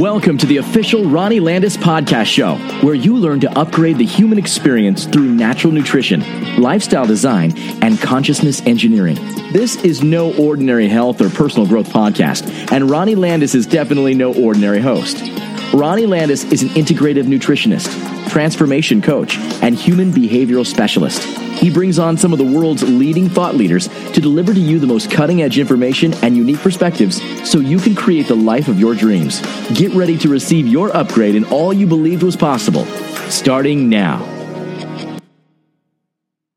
Welcome to the official Ronnie Landis podcast show, where you learn to upgrade the human experience through natural nutrition, lifestyle design, and consciousness engineering. This is no ordinary health or personal growth podcast, and Ronnie Landis is definitely no ordinary host. Ronnie Landis is an integrative nutritionist, transformation coach, and human behavioral specialist. He brings on some of the world's leading thought leaders to deliver to you the most cutting edge information and unique perspectives so you can create the life of your dreams. Get ready to receive your upgrade in all you believed was possible, starting now.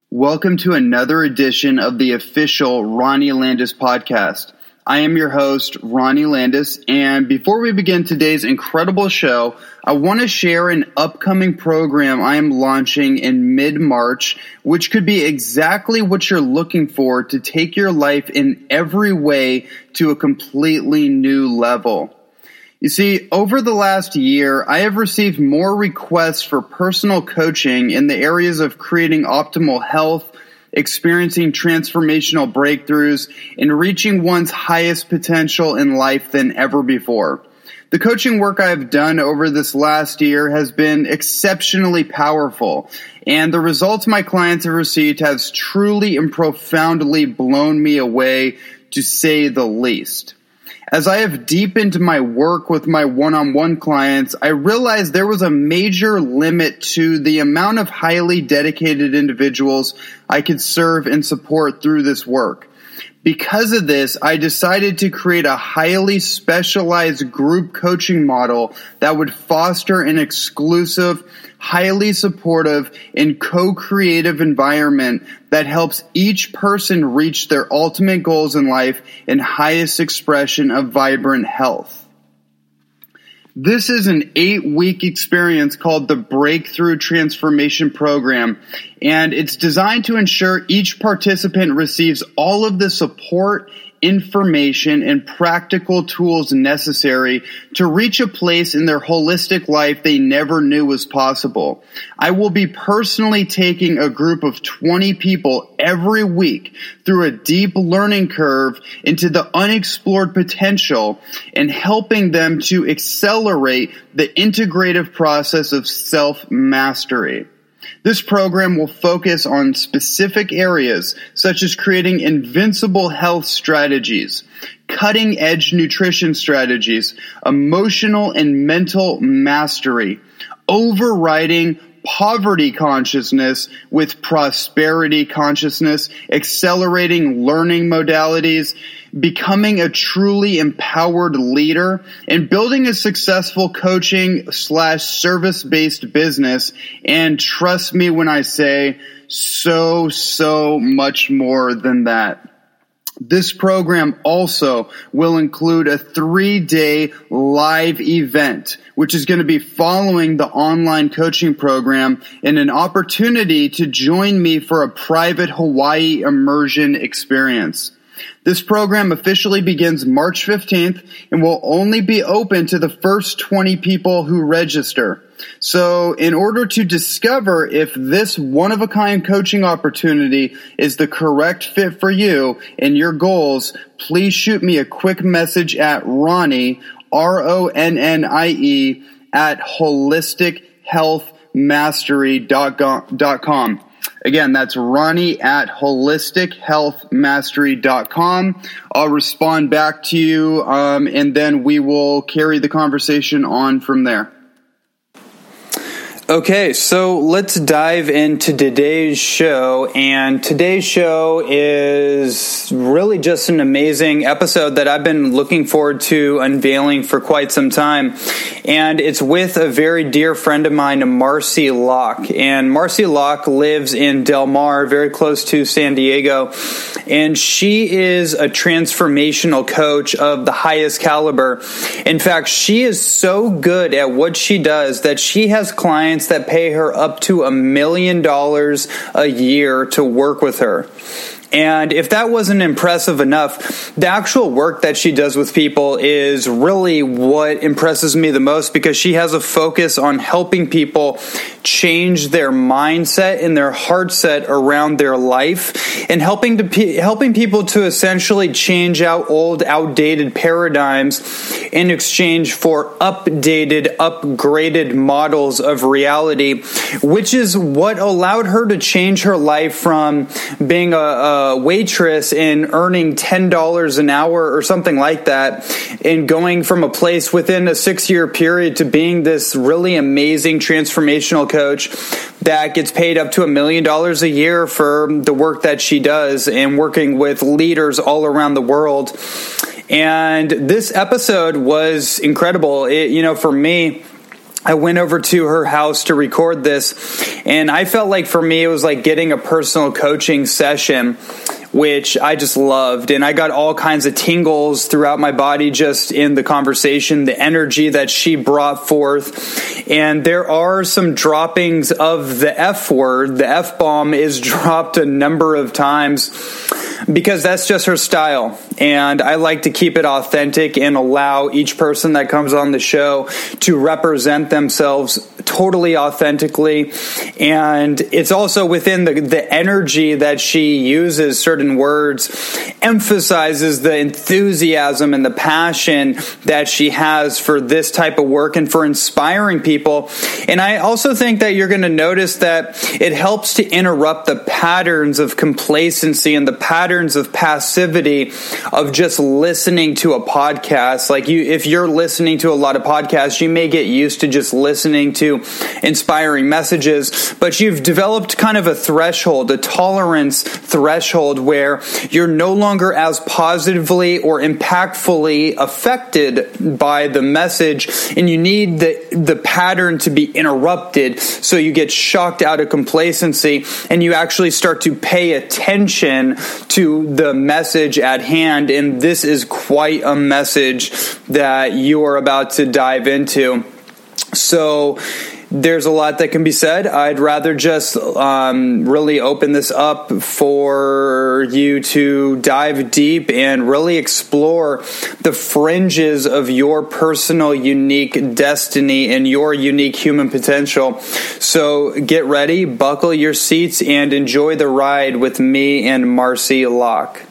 Welcome to another edition of the official Ronnie Landis podcast. I am your host, Ronnie Landis, and before we begin today's incredible show, I want to share an upcoming program I am launching in mid March, which could be exactly what you're looking for to take your life in every way to a completely new level. You see, over the last year, I have received more requests for personal coaching in the areas of creating optimal health, experiencing transformational breakthroughs, and reaching one's highest potential in life than ever before. The coaching work I've done over this last year has been exceptionally powerful, and the results my clients have received has truly and profoundly blown me away, to say the least. As I have deepened my work with my one-on-one clients, I realized there was a major limit to the amount of highly dedicated individuals I could serve and support through this work. Because of this, I decided to create a highly specialized group coaching model that would foster an exclusive, highly supportive, and co-creative environment that helps each person reach their ultimate goals in life and highest expression of vibrant health. This is an eight week experience called the Breakthrough Transformation Program, and it's designed to ensure each participant receives all of the support information and practical tools necessary to reach a place in their holistic life they never knew was possible. I will be personally taking a group of 20 people every week through a deep learning curve into the unexplored potential and helping them to accelerate the integrative process of self mastery. This program will focus on specific areas such as creating invincible health strategies, cutting edge nutrition strategies, emotional and mental mastery, overriding poverty consciousness with prosperity consciousness, accelerating learning modalities, becoming a truly empowered leader, and building a successful coaching slash service based business. And trust me when I say so, so much more than that. This program also will include a three day live event, which is going to be following the online coaching program and an opportunity to join me for a private Hawaii immersion experience. This program officially begins March 15th and will only be open to the first 20 people who register. So in order to discover if this one of a kind coaching opportunity is the correct fit for you and your goals, please shoot me a quick message at Ronnie, R-O-N-N-I-E, at holistichealthmastery.com. Again, that's Ronnie at holistichealthmastery.com. I'll respond back to you, um, and then we will carry the conversation on from there. Okay, so let's dive into today's show. And today's show is really just an amazing episode that I've been looking forward to unveiling for quite some time. And it's with a very dear friend of mine, Marci Lock. And Marci Lock lives in Del Mar, very close to San Diego. And she is a transformational coach of the highest caliber. In fact, she is so good at what she does that she has clients clients that pay her up to a million dollars a year to work with her. And if that wasn't impressive enough, the actual work that she does with people is really what impresses me the most because she has a focus on helping people change their mindset and their heart set around their life and helping to helping people to essentially change out old outdated paradigms in exchange for updated upgraded models of reality which is what allowed her to change her life from being a, a waitress and earning $10 an hour or something like that and going from a place within a 6 year period to being this really amazing transformational coach that gets paid up to a million dollars a year for the work that she does and working with leaders all around the world. And this episode was incredible. It, you know, for me, I went over to her house to record this, and I felt like for me, it was like getting a personal coaching session which I just loved. And I got all kinds of tingles throughout my body just in the conversation, the energy that she brought forth. And there are some droppings of the F word. The F bomb is dropped a number of times because that's just her style. And I like to keep it authentic and allow each person that comes on the show to represent themselves totally authentically. And it's also within the, the energy that she uses certain words, emphasizes the enthusiasm and the passion that she has for this type of work and for inspiring people. And I also think that you're going to notice that it helps to interrupt the patterns of complacency and the patterns of passivity of just listening to a podcast. Like you, if you're listening to a lot of podcasts, you may get used to just listening to inspiring messages, but you've developed kind of a threshold, a tolerance threshold where you're no longer as positively or impactfully affected by the message and you need the, the pattern to be interrupted so you get shocked out of complacency and you actually start to pay attention to the message at hand. And this is quite a message that you are about to dive into. So, there's a lot that can be said. I'd rather just um, really open this up for you to dive deep and really explore the fringes of your personal unique destiny and your unique human potential. So get ready, buckle your seats, and enjoy the ride with me and Marci Lock.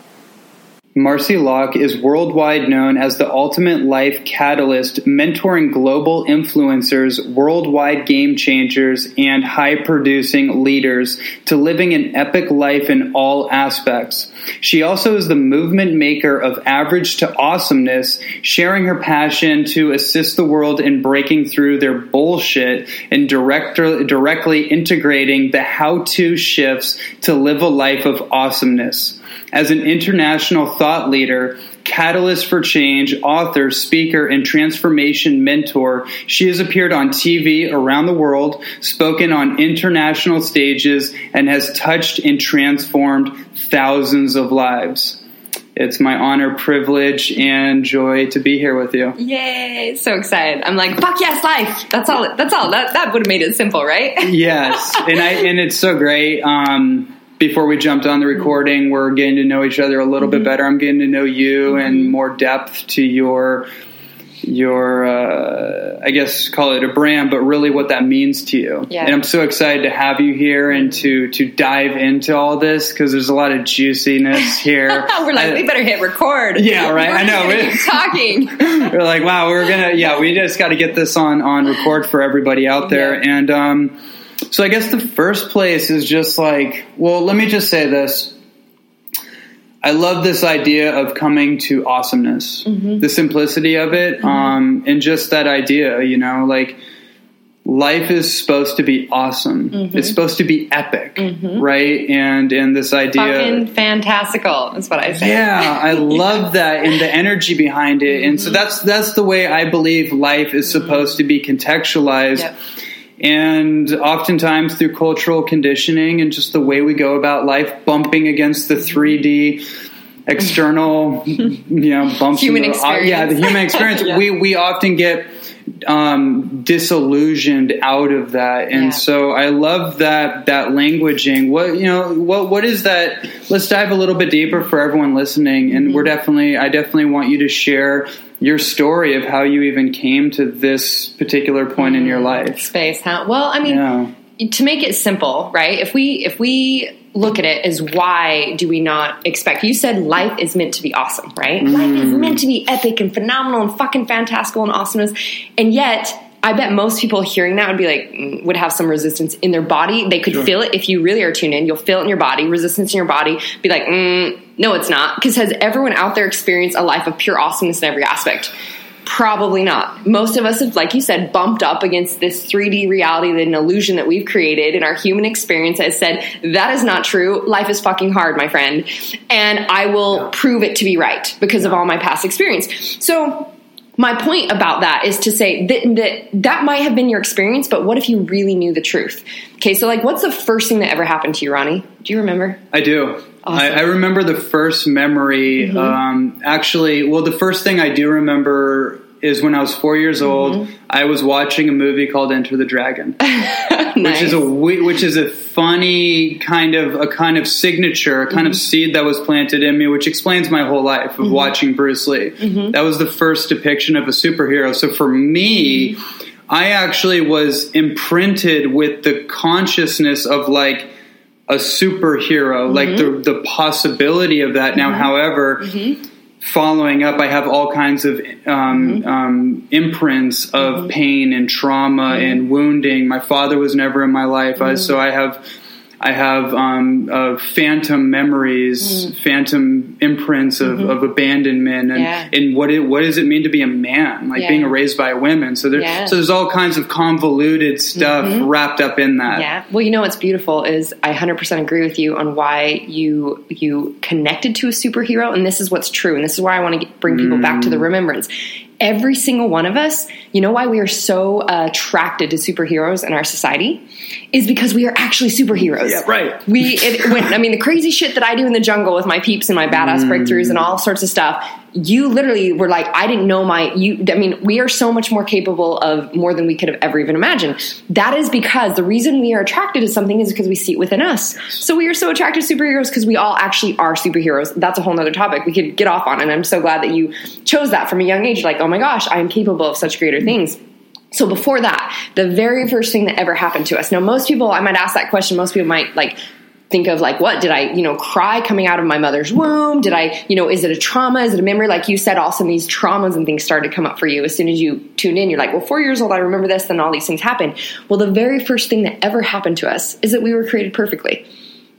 Marci Lock is worldwide known as the ultimate life catalyst, mentoring global influencers, worldwide game changers, and high producing leaders to living an epic life in all aspects. She also is the movement maker of average to awesomeness, sharing her passion to assist the world in breaking through their bullshit and direct, directly integrating the how to shifts to live a life of awesomeness as an international thought leader, catalyst for change, author, speaker, and transformation mentor. She has appeared on TV around the world, spoken on international stages, and has touched and transformed thousands of lives. It's my honor, privilege, and joy to be here with you. Yay! So excited! I'm like, fuck yes, life. That's all. That's all. That that would have made it simple, right? yes, and I and it's so great. Um, before we jumped on the recording, we're getting to know each other a little mm-hmm. bit better. I'm getting to know you mm-hmm. and more depth to your your uh, I guess call it a brand, but really what that means to you. Yeah. And I'm so excited to have you here and to to dive into all this because there's a lot of juiciness here. we're like, I, we better hit record. Yeah, right. I know. We're talking. we're like, wow, we're gonna yeah, we just got to get this on on record for everybody out there, yeah. and um so I guess the first place is just like, well, let me just say this. I love this idea of coming to awesomeness, mm-hmm. the simplicity of it, mm-hmm. um, and just that idea, you know, like life is supposed to be awesome. Mm-hmm. It's supposed to be epic, mm-hmm. right? And and this idea, fucking fantastical. That's what I say. Yeah, I love that and the energy behind it. And so mm-hmm. that's that's the way I believe life is supposed to be contextualized. Yep and oftentimes through cultural conditioning and just the way we go about life, bumping against the 3D external, you know, bumps. Human the, experience. Uh, yeah, the human experience. yeah. We we often get um, disillusioned out of that, and yeah. so I love that that languaging. What you know, what what is that? Let's dive a little bit deeper for everyone listening, and mm-hmm. we're definitely I definitely want you to share your story of how you even came to this particular point in your mm-hmm. life. Space, huh? Well, I mean, yeah. to make it simple, right? If we if we look at it as why do we not expect? You said life is meant to be awesome, right? Life is mm. meant to be epic and phenomenal and fucking fantastical and awesomeness, and yet. I bet most people hearing that would be like, mm, would have some resistance in their body. They could feel it if you really are tuned in. You'll feel it in your body, resistance in your body. Be like, mm, no, it's not. Because has everyone out there experienced a life of pure awesomeness in every aspect? Probably not. Most of us have, like you said, bumped up against this 3D reality, an illusion that we've created in our human experience has said, that is not true. Life is fucking hard, my friend. And I will yeah. prove it to be right because yeah. of all my past experience. So, my point about that is to say that, that that might have been your experience, but what if you really knew the truth? Okay, so like, what's the first thing that ever happened to you, Ronnie? Do you remember? I do. Awesome. I, I, remember the first memory. Mm-hmm. Um, actually, well, the first thing I do remember is when I was four years old. Mm-hmm. I was watching a movie called Enter the Dragon, nice. which is a which is a funny kind of a kind of signature, a kind mm-hmm. of seed that was planted in me, which explains my whole life of mm-hmm. watching Bruce Lee. Mm-hmm. That was the first depiction of a superhero. So for me, mm-hmm. I actually was imprinted with the consciousness of like a superhero, like the the possibility of that. Now, however following up, I have all kinds of um, mm-hmm. um, imprints of mm-hmm. pain and trauma mm-hmm. and wounding. My father was never in my life, I, so I have I have um, uh, phantom memories, mm. phantom imprints of, mm-hmm. of abandonment, and, yeah. and what it, what does it mean to be a man, like yeah. being raised by women. So there, yeah. so there's all kinds of convoluted stuff mm-hmm. wrapped up in that. Yeah. Well, you know what's beautiful is I 100% agree with you on why you you connected to a superhero, and this is what's true, and this is why I want to bring people mm. back to the mm. remembrance every single one of us, you know why we are so uh, attracted to superheroes in our society? Is because we are actually superheroes. Yeah, right. We, it, when, I mean, the crazy shit that I do in the jungle with my peeps and my badass mm. breakthroughs and all sorts of stuff, you literally were like, I didn't know my, you, I mean, we are so much more capable of more than we could have ever even imagined. That is because the reason we are attracted to something is because we see it within us. So we are so attracted to superheroes because we all actually are superheroes. That's a whole nother topic we could get off on. And I'm so glad that you chose that from a young age. Like, oh my gosh, I am capable of such greater things. So before that, the very first thing that ever happened to us. Now, most people, I might ask that question. Most people might like think of like what? Did i you know cry coming out of my mother's womb? Did i you know is it a trauma? Is it a memory? Like you said also these traumas and things started to come up for you. As soon as you tuned in you're like well four years old i remember this then all these things happen well the very first thing that ever happened to us is that we were created perfectly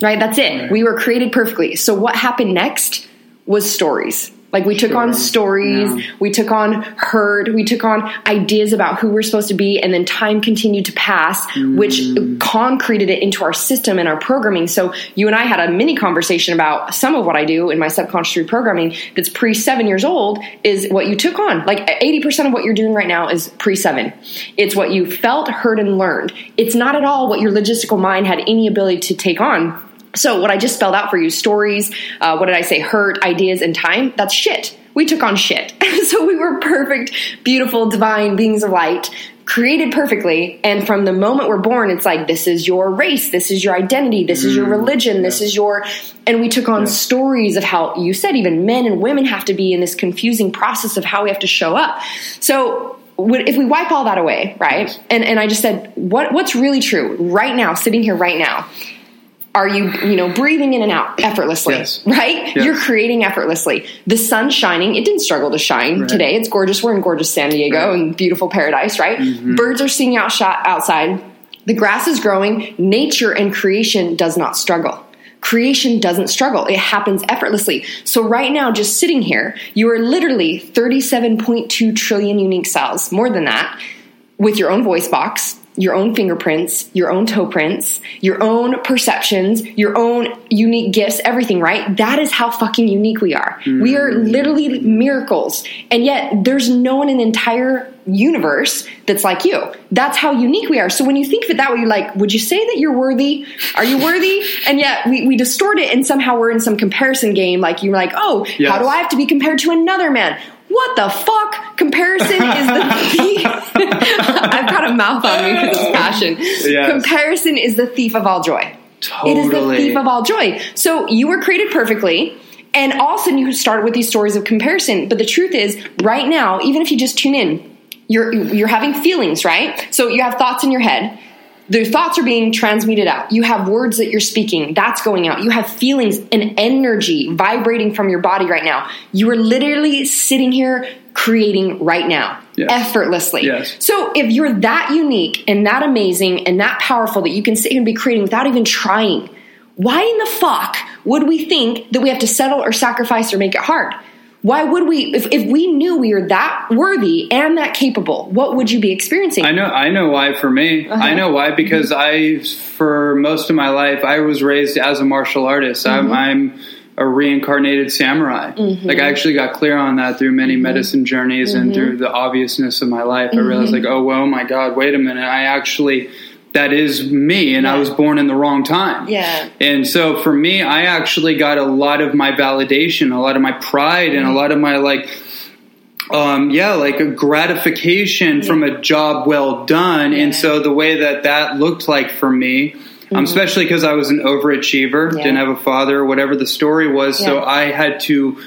right? That's it. Right. we were created perfectly. So what happened next was stories like we took sure. on stories, we took on hurt, we took on ideas about who we're supposed to be, and then time continued to pass, mm. which concreted it into our system and our programming. So you and I had a mini conversation about some of what I do in my subconscious reprogramming that's pre seven years old is what you took on. Like 80% of what you're doing right now is pre seven. It's what you felt, heard, and learned. It's not at all what your logistical mind had any ability to take on so, what I just spelled out for you stories, uh, what did I say, hurt, ideas, and time that's shit. We took on shit. so, we were perfect, beautiful, divine beings of light, created perfectly. And from the moment we're born, it's like, this is your race, this is your identity, this mm, is your mm, religion, yeah. this is your. And we took on yeah. stories of how you said even men and women have to be in this confusing process of how we have to show up. So, if we wipe all that away, right? And and I just said, what what's really true right now, sitting here right now, are you you know breathing in and out effortlessly yes. right? Yes. you're creating effortlessly. The sun's shining. It didn't struggle to shine right. today. It's gorgeous. We're in gorgeous san diego right. and beautiful paradise right? Mm-hmm. birds are singing out shot outside. The grass is growing. Nature and creation does not struggle. Creation doesn't struggle. It happens effortlessly. So right now just sitting here you are literally 37.2 trillion unique cells more than that with your own voice box your own fingerprints, your own toe prints, your own perceptions, your own unique gifts, everything, right? That is how fucking unique we are. Mm. We are mm. literally miracles. And yet there's no one in the entire universe that's like you. That's how unique we are. So when you think of it that way, you're like, would you say that you're worthy? Are you worthy? And yet we, we distort it and somehow we're in some comparison game. Like you're like, oh, yes. how do I have to be compared to another man? What the fuck? Comparison is the thief. I've got a mouth on me because it's passion. Yes. Comparison is the thief of all joy. Totally. It is the thief of all joy. So you were created perfectly. And all of a sudden you can start with these stories of comparison. But the truth is, right now, even if you just tune in, you're you're having feelings, right? So you have thoughts in your head the thoughts are being transmuted out. You have words that you're speaking, that's going out. You have feelings and energy vibrating from your body right now. You are literally sitting here creating right now, Yes. effortlessly. Yes. So if you're that unique and that amazing and that powerful that you can sit here and be creating without even trying, why in the fuck would we think that we have to settle or sacrifice or make it hard? Why would we, if, if we knew we were that worthy and that capable, what would you be experiencing? I know, I know why. For me, Uh-huh. I know why because I, for most of my life, I was raised as a martial artist. Mm-hmm. I'm, I'm a reincarnated samurai. Like I actually got clear on that through many Mm-hmm. medicine journeys and through the obviousness of my life. I realized Mm-hmm. like, oh, well, oh my God, wait a minute. I actually, that is me, and I was born in the wrong time. Yeah. And so for me, I actually got a lot of my validation, a lot of my pride, and a lot of my like, um, yeah, like a gratification from a job well done. And so the way that that looked like for me, um, especially because I was an overachiever, Mm-hmm. Yeah. didn't have a father, whatever the story was, so I had to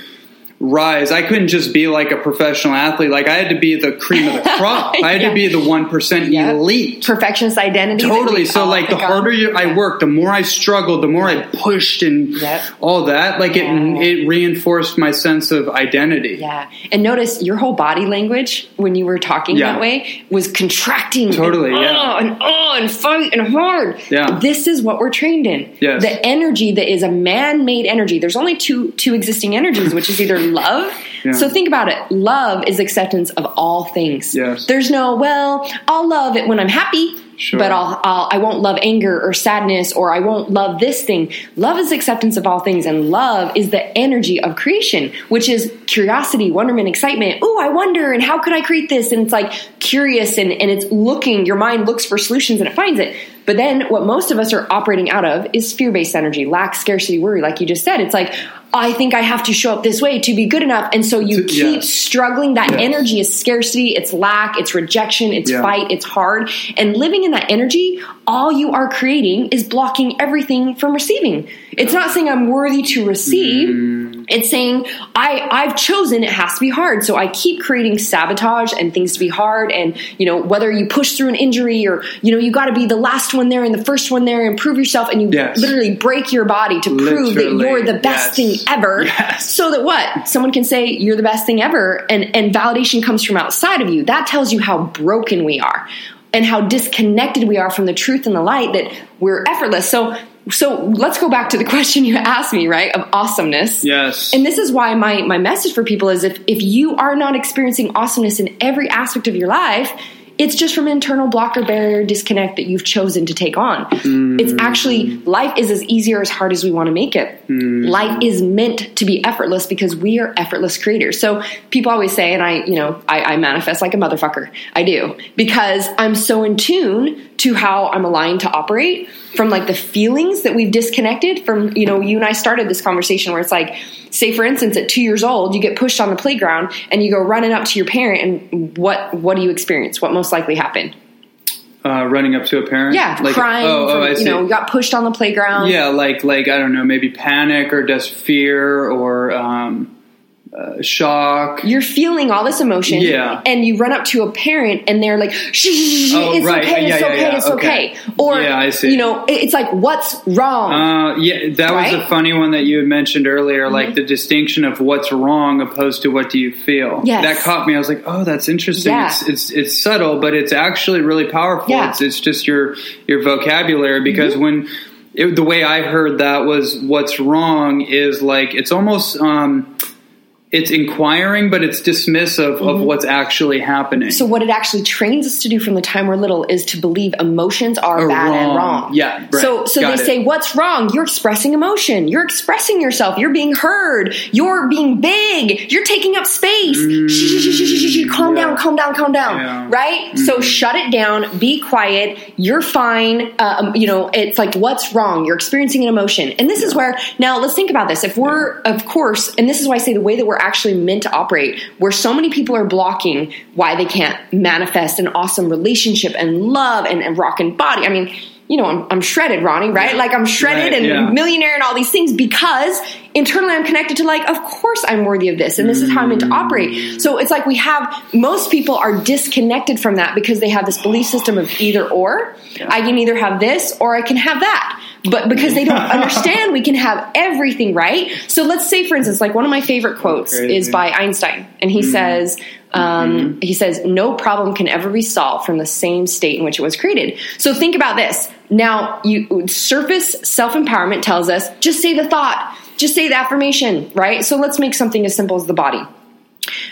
rise. I couldn't just be like a professional athlete. Like I had to be the cream of the crop. I had Yeah. to be the one percent elite. Perfectionist identity. Totally. So like the harder you, I worked, the more I struggled, the more I pushed and Yep. all that. Like it, it reinforced my sense of identity. Yeah. And notice your whole body language when you were talking that way was contracting. Totally, And, yeah. oh, and oh, and fight and hard. Yeah. This is what we're trained in. Yes. The energy that is a man made energy. There's only two two existing energies, which is either love. Yeah. So think about it. Love is acceptance of all things. Yes. There's no, well, I'll love it when I'm happy. Sure. But I'll, I'll, I won't love anger or sadness, or I won't love this thing. Love is acceptance of all things, and love is the energy of creation, which is curiosity, wonderment, excitement. Oh, I wonder, and how could I create this? And it's like curious, and, and it's looking. Your mind looks for solutions, and it finds it. But then, what most of us are operating out of is fear based energy, lack, scarcity, worry. Like you just said, it's like I think I have to show up this way to be good enough, and so you keep yes. struggling. That Yes. energy is scarcity, it's lack, it's rejection, it's Yeah. fight, it's hard. And living in that energy, all you are creating is blocking everything from receiving. It's not saying I'm worthy to receive. Mm. It's saying I I've chosen it has to be hard. So I keep creating sabotage and things to be hard and you know whether you push through an injury or you know you got to be the last one there and the first one there and prove yourself and you Yes. literally break your body to prove that you're the best yes. thing ever Yes. so that what someone can say you're the best thing ever and and validation comes from outside of you that tells you how broken we are and how disconnected we are from the truth and the light that we're effortless so so let's go back to the question you asked me right of awesomeness Yes. and this is why my my message for people is if if you are not experiencing awesomeness in every aspect of your life it's just from internal blocker barrier disconnect that you've chosen to take on. It's mm. actually life is as easy or as hard as we want to make it. Mm. Life is meant to be effortless because we are effortless creators. So people always say and i you know I, I manifest like a motherfucker. I do. Because i'm so in tune to how i'm aligned to operate from like the feelings that we've disconnected from you know you and i started this conversation where it's like say for instance at two years old you get pushed on the playground and you go running up to your parent and what what do you experience what most likely happened uh, running up to a parent. yeah Like, crying Oh, from, oh, I you see. know you got pushed on the playground yeah, like like I don't know, maybe panic or just fear or um, uh, shock. you're feeling all this emotion Yeah. and you run up to a parent and they're like shh, shh, shh, Oh, it's right. okay Yeah, it's yeah, okay yeah. it's okay. Okay. or Yeah, I see. you know it's like what's wrong Uh, yeah, that was a funny one that you had mentioned earlier, like Mm-hmm. the distinction of what's wrong opposed to what do you feel. Yes. That caught me. I was like, oh, that's interesting. It's, it's it's subtle, but it's actually really powerful. Yeah. It's it's just your your vocabulary because Mm-hmm. when it, the way I heard that was what's wrong is like it's almost um, it's inquiring, but it's dismissive of what's actually happening. Mm-hmm. So what it actually trains us to do from the time we're little is to believe emotions are Are bad and wrong. wrong. Yeah, right. So so Got they it. say what's wrong? You're expressing emotion. You're expressing yourself. You're being heard. You're being big. You're taking up space. Shh, calm Mm, yeah. down, calm down, calm down. Yeah. Mm-hmm. Right? So shut it down. Be quiet. You're fine. Uh, um, you know, it's like what's wrong? You're experiencing an emotion. And this is where now let's think about this. If we're of course, and this is why I say the way that we're actually meant to operate, where so many people are blocking why they can't manifest an awesome relationship and love and, and rock and body. I mean, you know, I'm, I'm shredded, Ronnie, right? Like I'm shredded Right, and yeah. millionaire and all these things because internally I'm connected to like, of course I'm worthy of this and this is how I'm meant to mm. operate. So it's like we have, most people are disconnected from that because they have this belief system of either or. I can either have this or I can have that. But because they don't understand, we can have everything, right? So let's say, for instance, like one of my favorite quotes Crazy. is by Einstein, and he says, um, he says, "No problem can ever be solved from the same state in which it was created." So think about this. Now, you surface self empowerment tells us just say the thought, just say the affirmation, right? So let's make something as simple as the body.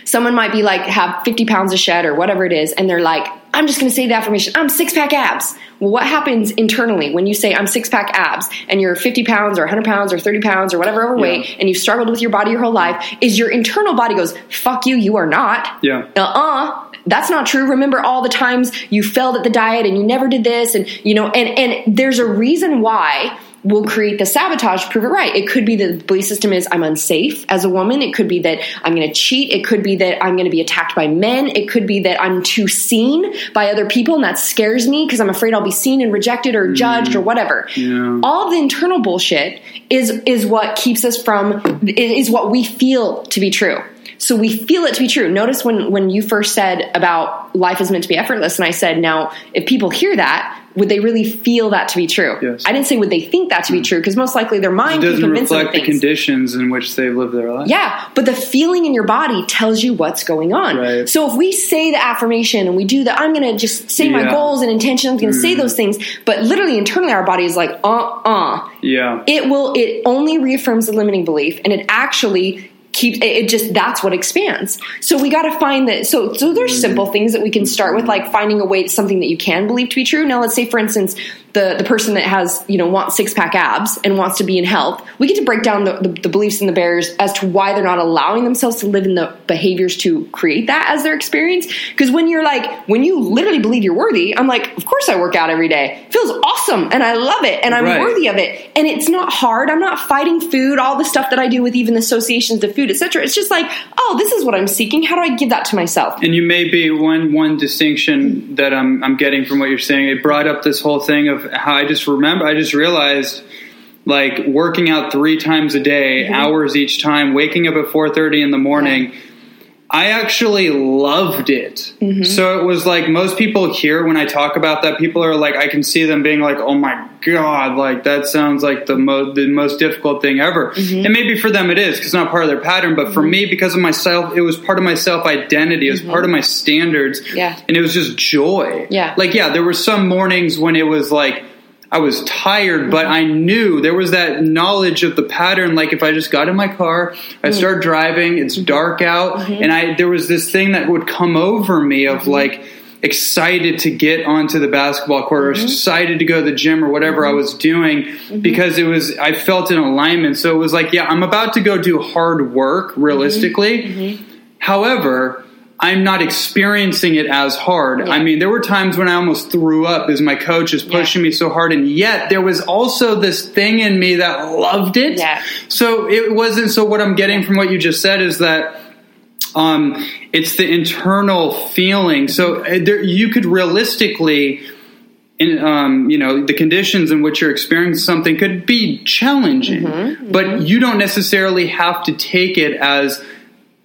Someone might be like have 50 pounds of shed or whatever it is, and they're like, I'm just going to say the affirmation. I'm six pack abs. Well, what happens internally when you say I'm six pack abs and you're 50 pounds or 100 pounds or 30 pounds or whatever overweight Yeah. and you've struggled with your body your whole life? Is your internal body goes, fuck you, you are not. Yeah. Uh uh That's not true. Remember all the times you failed at the diet and you never did this, and you know, and and there's a reason why we'll create the sabotage prove it right. It could be that the belief system is I'm unsafe as a woman. It could be that I'm going to cheat. It could be that I'm going to be attacked by men. It could be that I'm too seen by other people and that scares me because I'm afraid I'll be seen and rejected or judged or mm. whatever. Yeah. All the internal bullshit is is what keeps us from is what we feel to be true. So we feel it to be true. Notice when when you first said about life is meant to be effortless, and I said, now if people hear that, would they really feel that to be true? Yes. I didn't say would they think that to be true because most likely their mind can doesn't convince them reflect the conditions in which they live their life. Yeah, but the feeling in your body tells you what's going on. Right. So if we say the affirmation and we do that, I'm going to just say my Yeah. Mm. goals and intentions, I'm going to say those things, but literally internally our body is like, uh uh Yeah. it will it only reaffirms the limiting belief and it actually keeps it just that's what expands. So we got to find that so so there's simple things that we can start with like finding a way something that you can believe to be true. Now let's say for instance the the person that has you know wants six pack abs and wants to be in health we get to break down the, the, the beliefs and the barriers as to why they're not allowing themselves to live in the behaviors to create that as their experience. Because when you're like when you literally believe you're worthy i'm like of course i work out every day. It feels awesome and i love it and i'm Right. worthy of it. And it's not hard. I'm not fighting food all the stuff that i do with even the associations to food etc it's just like oh this is what i'm seeking. How do i give that to myself? And you may be one one distinction that I'm I'm getting from what you're saying. It brought up this whole thing of how I just remember I just realized like working out three times a day, mm-hmm. hours each time, waking up at four thirty in the morning. I actually loved it. Mm-hmm. So it was like most people here when I talk about that, people are like, I can see them being like, "Oh my god!" Like that sounds like the most the most difficult thing ever. Mm-hmm. And maybe for them it is because it's not part of their pattern. But for mm-hmm. me, because of myself, it was part of my self identity. It was part of my standards. Yeah. and it was just joy. Yeah. like yeah, there were some mornings when it was like. I was tired, but I knew there was that knowledge of the pattern. Like if I just got in my car, I mm-hmm. start driving, it's mm-hmm. dark out, mm-hmm. and I there was this thing that would come over me of like excited to get onto the basketball court or excited to go to the gym or whatever I was doing because it was I felt in alignment. So it was like, yeah, I'm about to go do hard work realistically. However, I'm not experiencing it as hard. I mean, there were times when I almost threw up as my coach is pushing me so hard, and yet there was also this thing in me that loved it. Yeah. So it wasn't. So what I'm getting from what you just said is that um, it's the internal feeling. So uh, there, you could realistically, in um, you know, the conditions in which you're experiencing something could be challenging, Mm-hmm, but you don't necessarily have to take it as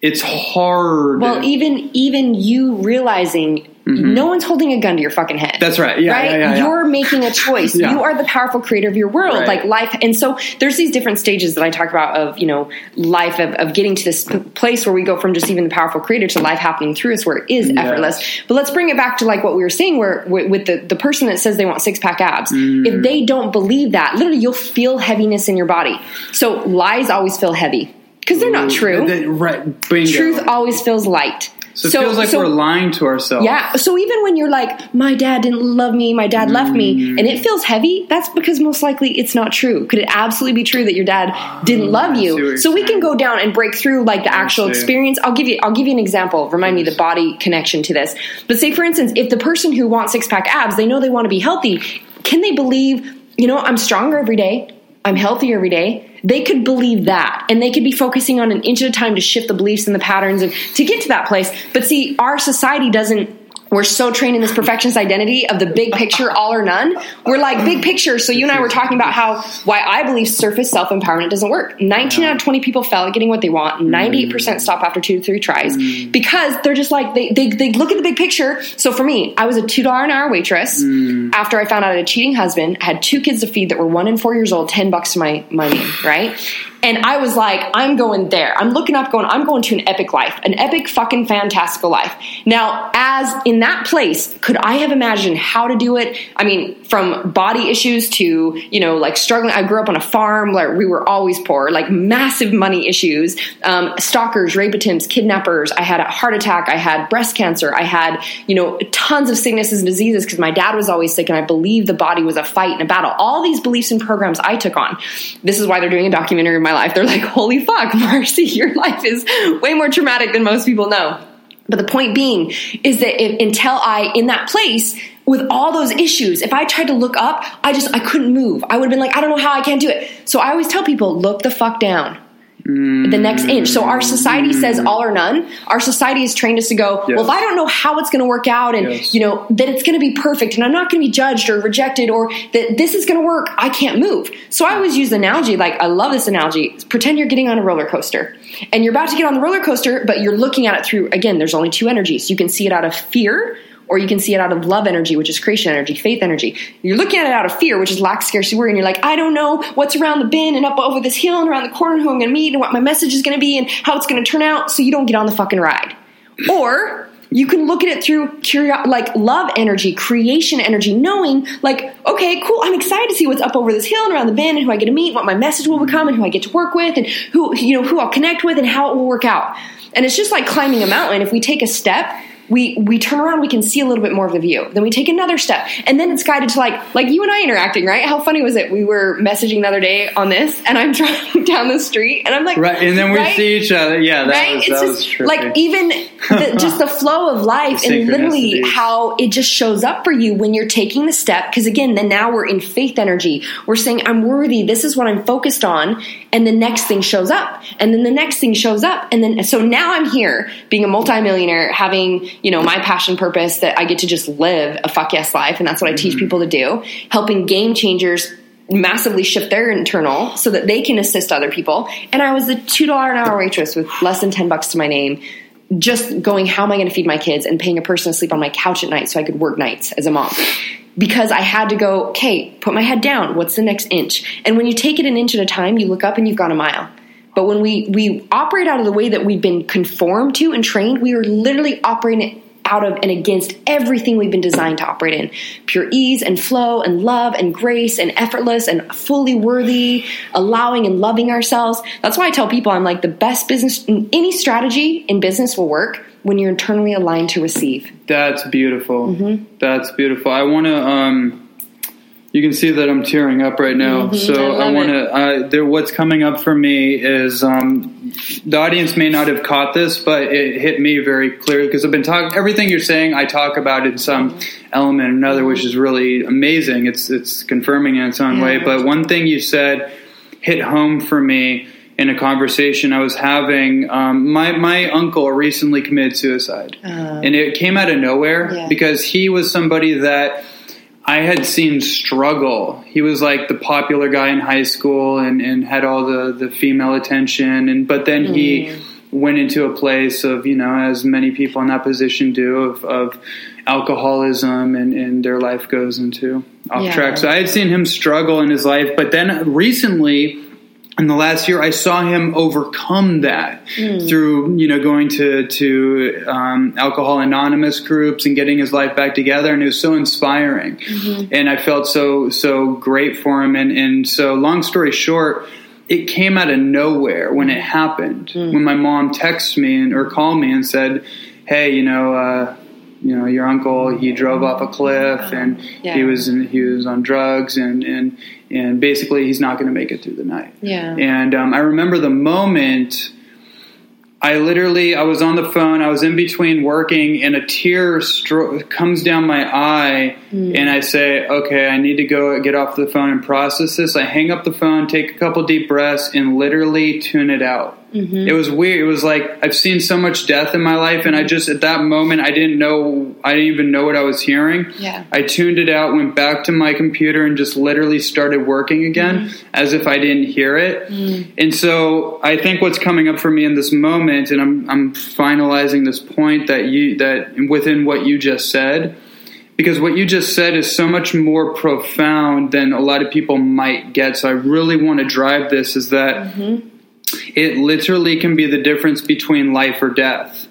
it's hard. well even even you realizing no one's holding a gun to your fucking head Mm-hmm. That's right. Yeah, right yeah, yeah, you're making a choice you are the powerful creator of your world Right. like life and so there's these different stages that i talk about of you know life of, of getting to this p- place where we go from just even the powerful creator to life happening through us where it is Yes. effortless but let's bring it back to like what we were saying where with with the, the person that says they want six pack abs Mm. if they don't believe that literally you'll feel heaviness in your body so lies always feel heavy because they're not mm, true That- right. Bingo. truth always feels light so it feels like we're lying to ourselves. yeah. So even when you're like, my dad didn't love me, my dad left me, mm. and it feels heavy, that's because most likely it's not true. Could it absolutely be true that your dad didn't ah, love see what you? So we can go down and break through like the actual see. experience. I'll give you I'll give you an example. Remind me the body connection to this. But say for instance, if the person who wants six pack abs, they know they want to be healthy, can they believe, you know, I'm stronger every day, I'm healthier every day? They could believe that and they could be focusing on an inch at a time to shift the beliefs and the patterns and to get to that place. But see, our society doesn't we're so trained in this perfectionist identity of the big picture, all or none. We're like big picture. So you and I were talking about how why I believe surface self empowerment doesn't work. Nineteen out of twenty people fail at getting what they want. Ninety eight percent stop after two to three tries because they're just like they, they they look at the big picture. So for me, I was a two dollar an hour waitress. After I found out I had a cheating husband, I had two kids to feed that were one and four years old. Ten bucks to my my name, right? And I was like, I'm going there. I'm looking up, going, I'm going to an epic life, an epic fucking fantastical life. Now, as in that place, could I have imagined how to do it? I mean, from body issues to, you know, like struggling. I grew up on a farm where we were always poor, like massive money issues, um, stalkers, rape attempts, kidnappers. I had a heart attack. I had breast cancer. I had, you know, tons of sicknesses and diseases because my dad was always sick and I believed the body was a fight and a battle. All these beliefs and programs I took on. This is why they're doing a documentary my life. They're like, holy fuck, Marci, your life is way more traumatic than most people know. But the point being is that if, until I, in that place, with all those issues, if I tried to look up, I just, I couldn't move. I would have been like, I don't know how I can't do it. So I always tell people, look the fuck down. The next mm. inch. So our society says mm. all or none. Our society has trained us to go, well, if I don't know how it's going to work out and, Yes. you know, that it's going to be perfect and I'm not going to be judged or rejected or that this is going to work, I can't move. So I always use the analogy, like, I love this analogy. Pretend you're getting on a roller coaster and you're about to get on the roller coaster, but you're looking at it through, again, there's only two energies. You can see it out of fear or you can see it out of love energy, which is creation energy, faith energy. You're looking at it out of fear, which is lack, scarcity, worry, and you're like, I don't know what's around the bend and up over this hill and around the corner who I'm going to meet and what my message is going to be and how it's going to turn out, so you don't get on the fucking ride. Or you can look at it through curio- like love energy, creation energy, knowing like, okay, cool, I'm excited to see what's up over this hill and around the bend and who I get to meet, what my message will become and who I get to work with and who you know who I'll connect with and how it will work out. And it's just like climbing a mountain. If we take a step, we we turn around, we can see a little bit more of the view. Then we take another step, and then it's guided to like like you and I interacting, right? How funny was it? We were messaging the other day on this, and I'm driving down the street, and I'm like, Right, and then we right? see each other. Yeah, that right? was it's just trippy. like even the, just the flow of life and literally how it just shows up for you when you're taking the step. Because again, then now we're in faith energy. We're saying, I'm worthy. This is what I'm focused on. And the next thing shows up. And then the next thing shows up. And then, so now I'm here being a multimillionaire, having, you know, my passion purpose that I get to just live a fuck yes life. And that's what I teach mm-hmm. people to do, helping game changers massively shift their internal so that they can assist other people. And I was a $2 an hour waitress with less than 10 bucks to my name, just going, how am I going to feed my kids and paying a person to sleep on my couch at night so I could work nights as a mom. Because I had to go, okay, put my head down. What's the next inch? And when you take it an inch at a time, you look up and you've gone a mile. But when we, we operate out of the way that we've been conformed to and trained, we are literally operating out of and against everything we've been designed to operate in pure ease and flow and love and grace and effortless and fully worthy allowing and loving ourselves that's why i tell people i'm like the best business any strategy in business will work when you're internally aligned to receive That's beautiful. Mm-hmm. That's beautiful. I want to. Um, you can see that I'm tearing up right now. So Mm-hmm. I I, want to. Uh, what's coming up for me is um, the audience may not have caught this, but it hit me very clearly because I've been talking. Everything you're saying, I talk about in some Mm-hmm. element or another, which is really amazing. It's it's confirming in its own way. But one thing you said hit home for me in a conversation I was having. Um, my my uncle recently committed suicide, and it came out of nowhere. Yeah. because he was somebody that I had seen struggle. He was like the popular guy in high school and, and had all the, the female attention, and but then he Mm. went into a place of you know as many people in that position do of, of alcoholism and, and their life goes into off Yeah. track. So I had seen him struggle in his life, but then recently in the last year, I saw him overcome that through you know going to to um, Alcohol Anonymous groups and getting his life back together, and it was so inspiring. And I felt so so great for him. And and so long story short. It came out of nowhere when it happened. When my mom texted me and, or called me and said, "Hey, you know, uh, you know, your uncle he drove off a cliff and Yeah. he was in, he was on drugs and and and basically he's not going to make it through the night." yeah And um, I remember the moment. I literally, I was on the phone. I was in between working, and a tear stro- comes down my eye, and I say, "Okay, I need to go get off the phone and process this." I hang up the phone, take a couple deep breaths, and literally tune it out. Mm-hmm. It was weird. It was like I've seen so much death in my life, and I just at that moment I didn't know. I didn't even know what I was hearing. Yeah. I tuned it out, went back to my computer, and just literally started working again, mm-hmm. as if I didn't hear it. Mm. And so I think what's coming up for me in this moment, and I'm I'm finalizing this point that you that within what you just said because what you just said is so much more profound than a lot of people might get. So I really want to drive this is that mm-hmm. It literally can be the difference between life or death.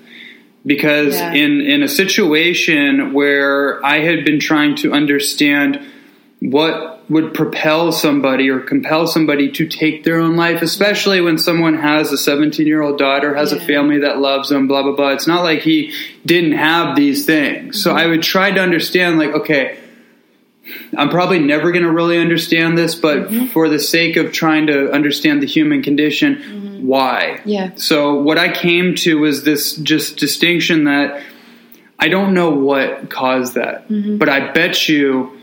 Because Yeah. in, in a situation where I had been trying to understand what would propel somebody or compel somebody to take their own life, especially when someone has a 17 year old daughter, has a family that loves them, blah, blah, blah. It's not like he didn't have these things. So mm-hmm. I would try to understand, like, okay, I'm probably never going to really understand this, but mm-hmm. for the sake of trying to understand the human condition, mm-hmm. why? Yeah. So what I came to was this just distinction that I don't know what caused that, mm-hmm. but I bet you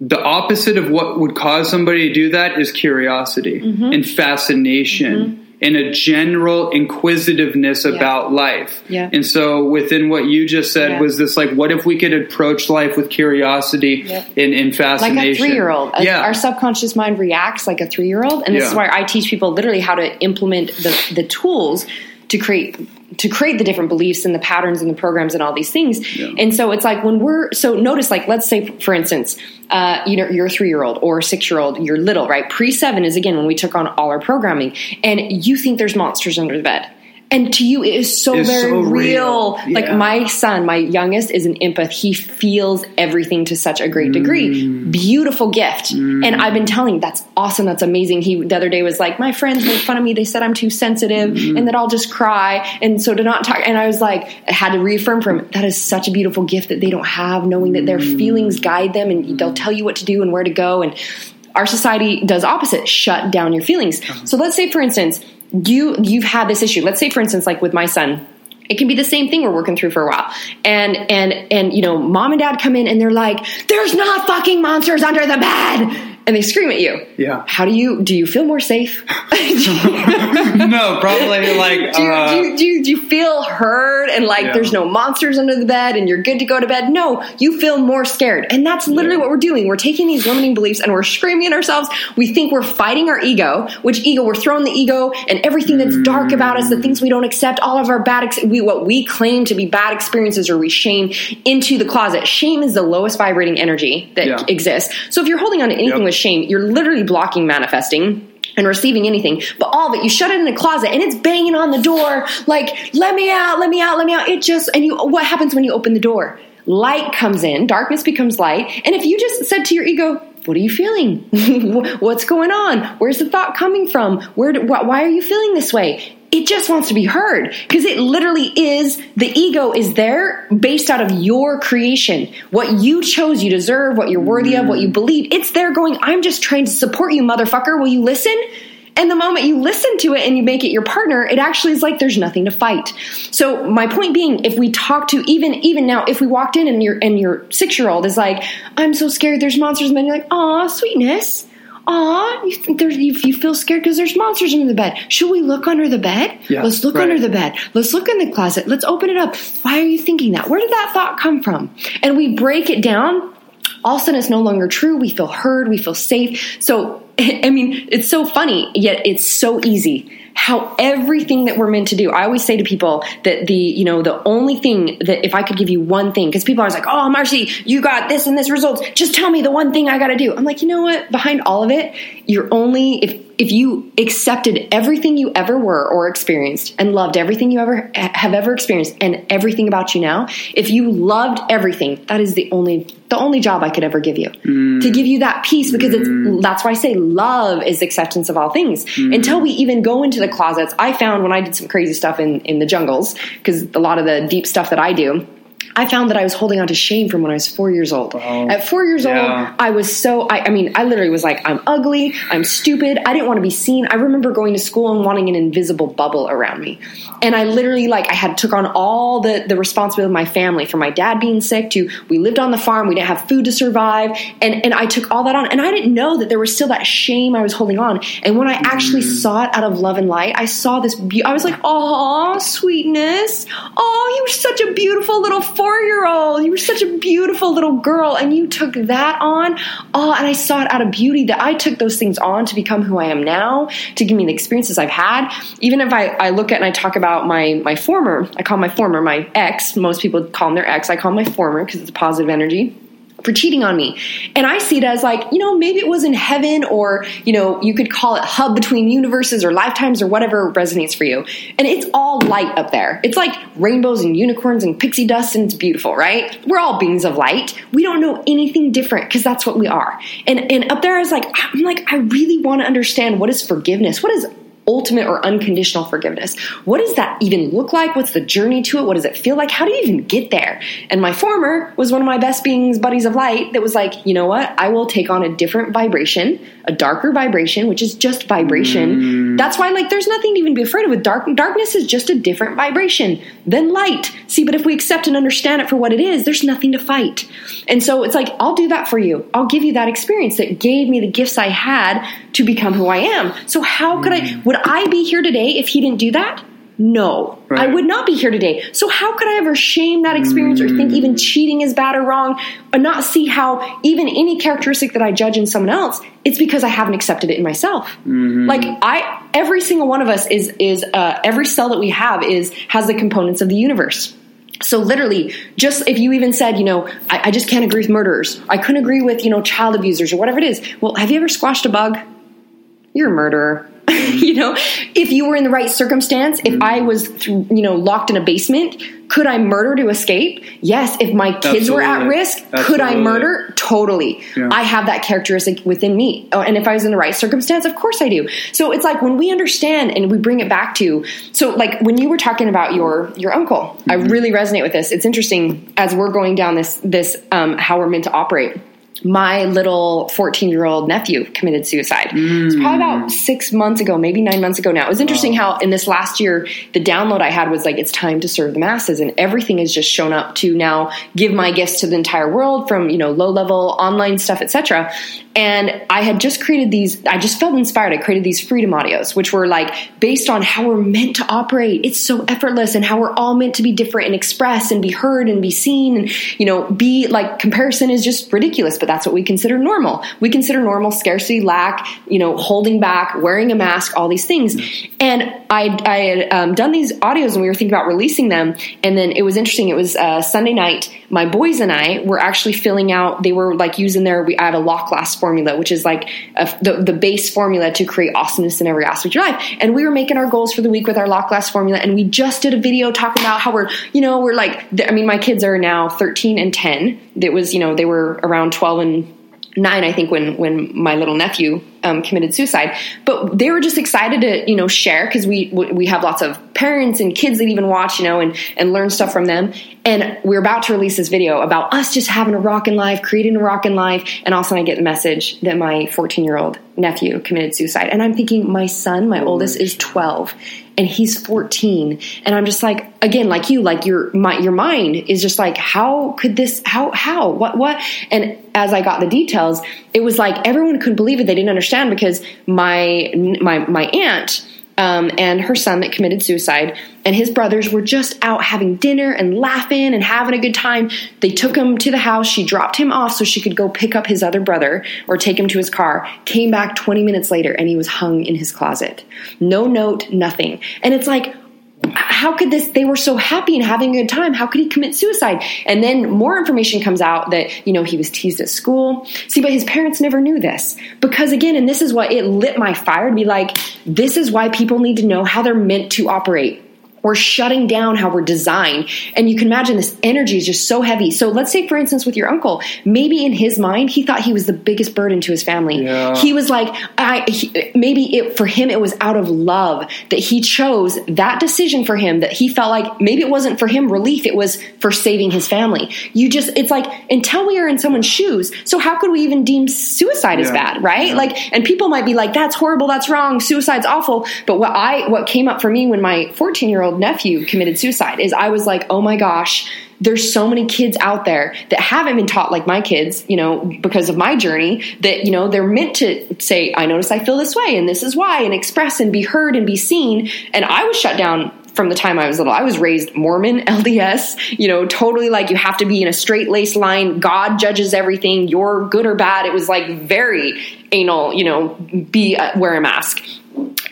the opposite of what would cause somebody to do that is curiosity Mm-hmm. and fascination and a general inquisitiveness about life. Yeah. And so within what you just said Yeah. was this like what if we could approach life with curiosity and, and like a three year old. Yeah. Our subconscious mind reacts like a three year old. And this is why I teach people literally how to implement the, the tools to create to create the different beliefs and the patterns and the programs and all these things. And so it's like when we're so notice like let's say for instance, uh, you know you're a three year old or six year old, you're little, right? Pre seven is again when we took on all our programming, and you think there's monsters under the bed. And to you, it is so It's very so real. real. Like my son, my youngest, is an empath. He feels everything to such a great degree. Mm. Beautiful gift. Mm. And I've been telling, that's awesome. That's amazing. He the other day was like, my friends made fun of me. They said I'm too sensitive mm. and that I'll just cry. And so to not talk. And I was like, I had to reaffirm for him that is such a beautiful gift that they don't have, knowing that their feelings guide them and they'll tell you what to do and where to go. And our society does opposite shut down your feelings uh-huh. so let's say for instance you you've had this issue. Let's say for instance like with my son it can be the same thing we're working through for a while. And and and you know mom and dad come in and they're like there's not fucking monsters under the bed and they scream at you Yeah. how do you do you feel more safe no, probably like do you, uh, do, you, do, you, do you feel heard and like Yeah. there's no monsters under the bed and you're good to go to bed? No, you feel more scared. And that's literally Yeah. what we're doing. We're taking these limiting beliefs and we're screaming at ourselves. We think we're fighting our ego, which ego, we're throwing the ego and everything that's dark about us, the things we don't accept, all of our bad, ex- we, what we claim to be bad experiences or we shame into the closet. Shame is the lowest vibrating energy that Yeah. exists. So if you're holding on to anything Yep. with shame, you're literally blocking manifesting and receiving anything. But all of it, you shut it in a closet and it's banging on the door like, let me out, let me out, let me out. It just, and you, what happens when you open the door? Light comes in, darkness becomes light. And if you just said to your ego, what are you feeling? What's going on? Where's the thought coming from? Where? Do, wh- why are you feeling this way? It just wants to be heard because it literally is the ego is there based out of your creation. What you chose, you deserve, what you're worthy of, what you believe. It's there going, I'm just trying to support you, motherfucker. Will you listen? And the moment you listen to it and you make it your partner, it actually is like there's nothing to fight. So my point being, if we talk to even even now, if we walked in and your and your six year old is like, I'm so scared, there's monsters, and then you're like, aw, sweetness. Aw, you think there's you, you feel scared because there's monsters under the bed. Should we look under the bed? Yeah, Let's look right. under the bed. Let's look in the closet. Let's open it up. Why are you thinking that? Where did that thought come from? And we break it down all of a sudden it's no longer true. We feel heard. We feel safe. So, I mean, it's so funny, yet it's so easy. How everything that we're meant to do. I always say to people that the, you know, the only thing that if I could give you one thing, because people are always like, oh, Marci, you got this and this results. Just tell me the one thing I got to do. I'm like, you know what? Behind all of it, you're only, if, if you accepted everything you ever were or experienced and loved everything you ever have ever experienced and everything about you now, if you loved everything, that is the only the only job I could ever give you. Mm. To give you that peace because it's mm. that's why I say love is acceptance of all things. Mm. Until we even go into the closets, I found when I did some crazy stuff in in the jungles because a lot of the deep stuff that I do I found that I was holding on to shame from when I was four years old. At four years yeah. old, I was so, I, I mean, I literally was like, I'm ugly, I'm stupid, I didn't want to be seen. I remember going to school and wanting an invisible bubble around me. And I literally, like, I had took on all the, the responsibility of my family, from my dad being sick to we lived on the farm, we didn't have food to survive. And, and I took all that on. And I didn't know that there was still that shame I was holding on. And when I actually mm. saw it out of love and light, I saw this, be- I was like, oh, sweetness. Oh, you were such a beautiful little four year old. You were such a beautiful little girl. And you took that on. Oh, and I saw it out of beauty that I took those things on to become who I am now, to give me the experiences I've had. Even if I, I look at and I talk about my, my former, I call my former my ex. Most people call them their ex. I call my former because it's a positive energy for cheating on me. And I see it as like, you know, maybe it was in heaven or, you know, you could call it hub between universes or lifetimes or whatever resonates for you. And it's all light up there. It's like rainbows and unicorns and pixie dust and it's beautiful, right? We're all beings of light. We don't know anything different because that's what we are. And and up there I was like, I'm like, I really want to understand what is forgiveness? What is ultimate or unconditional forgiveness. What does that even look like? What's the journey to it? What does it feel like? How do you even get there? And my former was one of my best beings, buddies of light, that was like, you know what? I will take on a different vibration, a darker vibration, which is just vibration. Mm. That's why, like, there's nothing to even be afraid of with dark. Darkness is just a different vibration than light. See, but if we accept and understand it for what it is, there's nothing to fight. And so it's like, I'll do that for you. I'll give you that experience that gave me the gifts I had to become who I am. So how could I, mm. would I be here today if he didn't do that? No, I would not be here today. So how could I ever shame that experience or think even mm. cheating is bad or wrong or not see how even any characteristic that I judge in someone else, it's because I haven't accepted it in myself. Mm-hmm. Like I, every single one of us is, is, uh, every cell that we have is, has the components of the universe. So literally, just if you even said, you know, I, I just can't agree with murderers. I couldn't agree with, you know, child abusers or whatever it is. Well, have you ever squashed a bug? You're a murderer. you know, if you were in the right circumstance, if I was, you know, locked in a basement, could I murder to escape? Yes. If my kids were at Absolutely. risk, could I murder? Totally. Yeah. I have that characteristic within me. Oh, and if I was in the right circumstance, of course I do. So it's like when we understand and we bring it back to, so like when you were talking about your, your uncle, I Mm-hmm. really resonate with this. It's interesting as we're going down this, this, um, how we're meant to operate my little 14 year old nephew committed suicide. It's hmm. probably about six months ago, maybe nine months ago now. It was interesting how in this last year, the download I had was like, it's time to serve the masses. And everything has just shown up to now give my gifts to the entire world from, you know, low level online stuff, etc. And I had just created these, I just felt inspired. I created these freedom audios, which were like based on how we're meant to operate. It's so effortless and how we're all meant to be different and express and be heard and be seen and, you know, be like comparison is just ridiculous, but that's what we consider normal. We consider normal scarcity, lack, you know, holding back, wearing a mask, all these things. And I, I had um, done these audios and we were thinking about releasing them. And then it was interesting. It was uh, Sunday night. My boys and I were actually filling out, they were like using their, we, I have a lock glass formula, which is like a, the, the base formula to create awesomeness in every aspect of your life. And we were making our goals for the week with our lock glass formula. And we just did a video talking about how we're, you know, we're like, I mean, my kids are now 13 and 10. It was, you know, they were around 12 and nine, I think, when when my little nephew um, committed suicide. But they were just excited to you know share because we we have lots of parents and kids that even watch you know and and learn stuff from them. And we're about to release this video about us just having a rockin' life, creating a rockin' life, and all of a sudden I get the message that my 14 year old nephew committed suicide, and I'm thinking my son, my oldest, is 12 and he's 14 and i'm just like again like you like your my your mind is just like how could this how how what what? And as i got the details it was like everyone couldn't believe it. They didn't understand because my my my aunt um, and her son that committed suicide and his brothers were just out having dinner and laughing and having a good time. They took him to the house. She dropped him off so she could go pick up his other brother or take him to his car. Came back 20 minutes later and he was hung in his closet. No note nothing. And it's like how could this they were so happy and having a good time. How could he commit suicide? And then more information comes out that you know he was teased at school. See but his parents never knew this. Because again and this is what it lit my fire to be like this is why people need to know how they're meant to operate we're shutting down how we're designed. And you can imagine this energy is just so heavy. So let's say for instance with your uncle maybe in his mind he thought he was the biggest burden to his family. Yeah. he was like i he, maybe it for him it was out of love that he chose that decision for him that he felt like maybe it wasn't for him relief it was for saving his family. You just it's like until we are in someone's shoes so how could we even deem suicide as bad right? Yeah. like and people might be like that's horrible that's wrong suicide's awful. But what i what came up for me when my 14 year old nephew committed suicide is i was like oh my gosh there's so many kids out there that haven't been taught like my kids you know because of my journey that you know they're meant to say i notice i feel this way and this is why and express and be heard and be seen and i was shut down from the time I was little. I was raised Mormon, LDS, you know, totally like you have to be in a straight laced line. God judges everything. You're good or bad. It was like very anal, you know, be uh, wear a mask.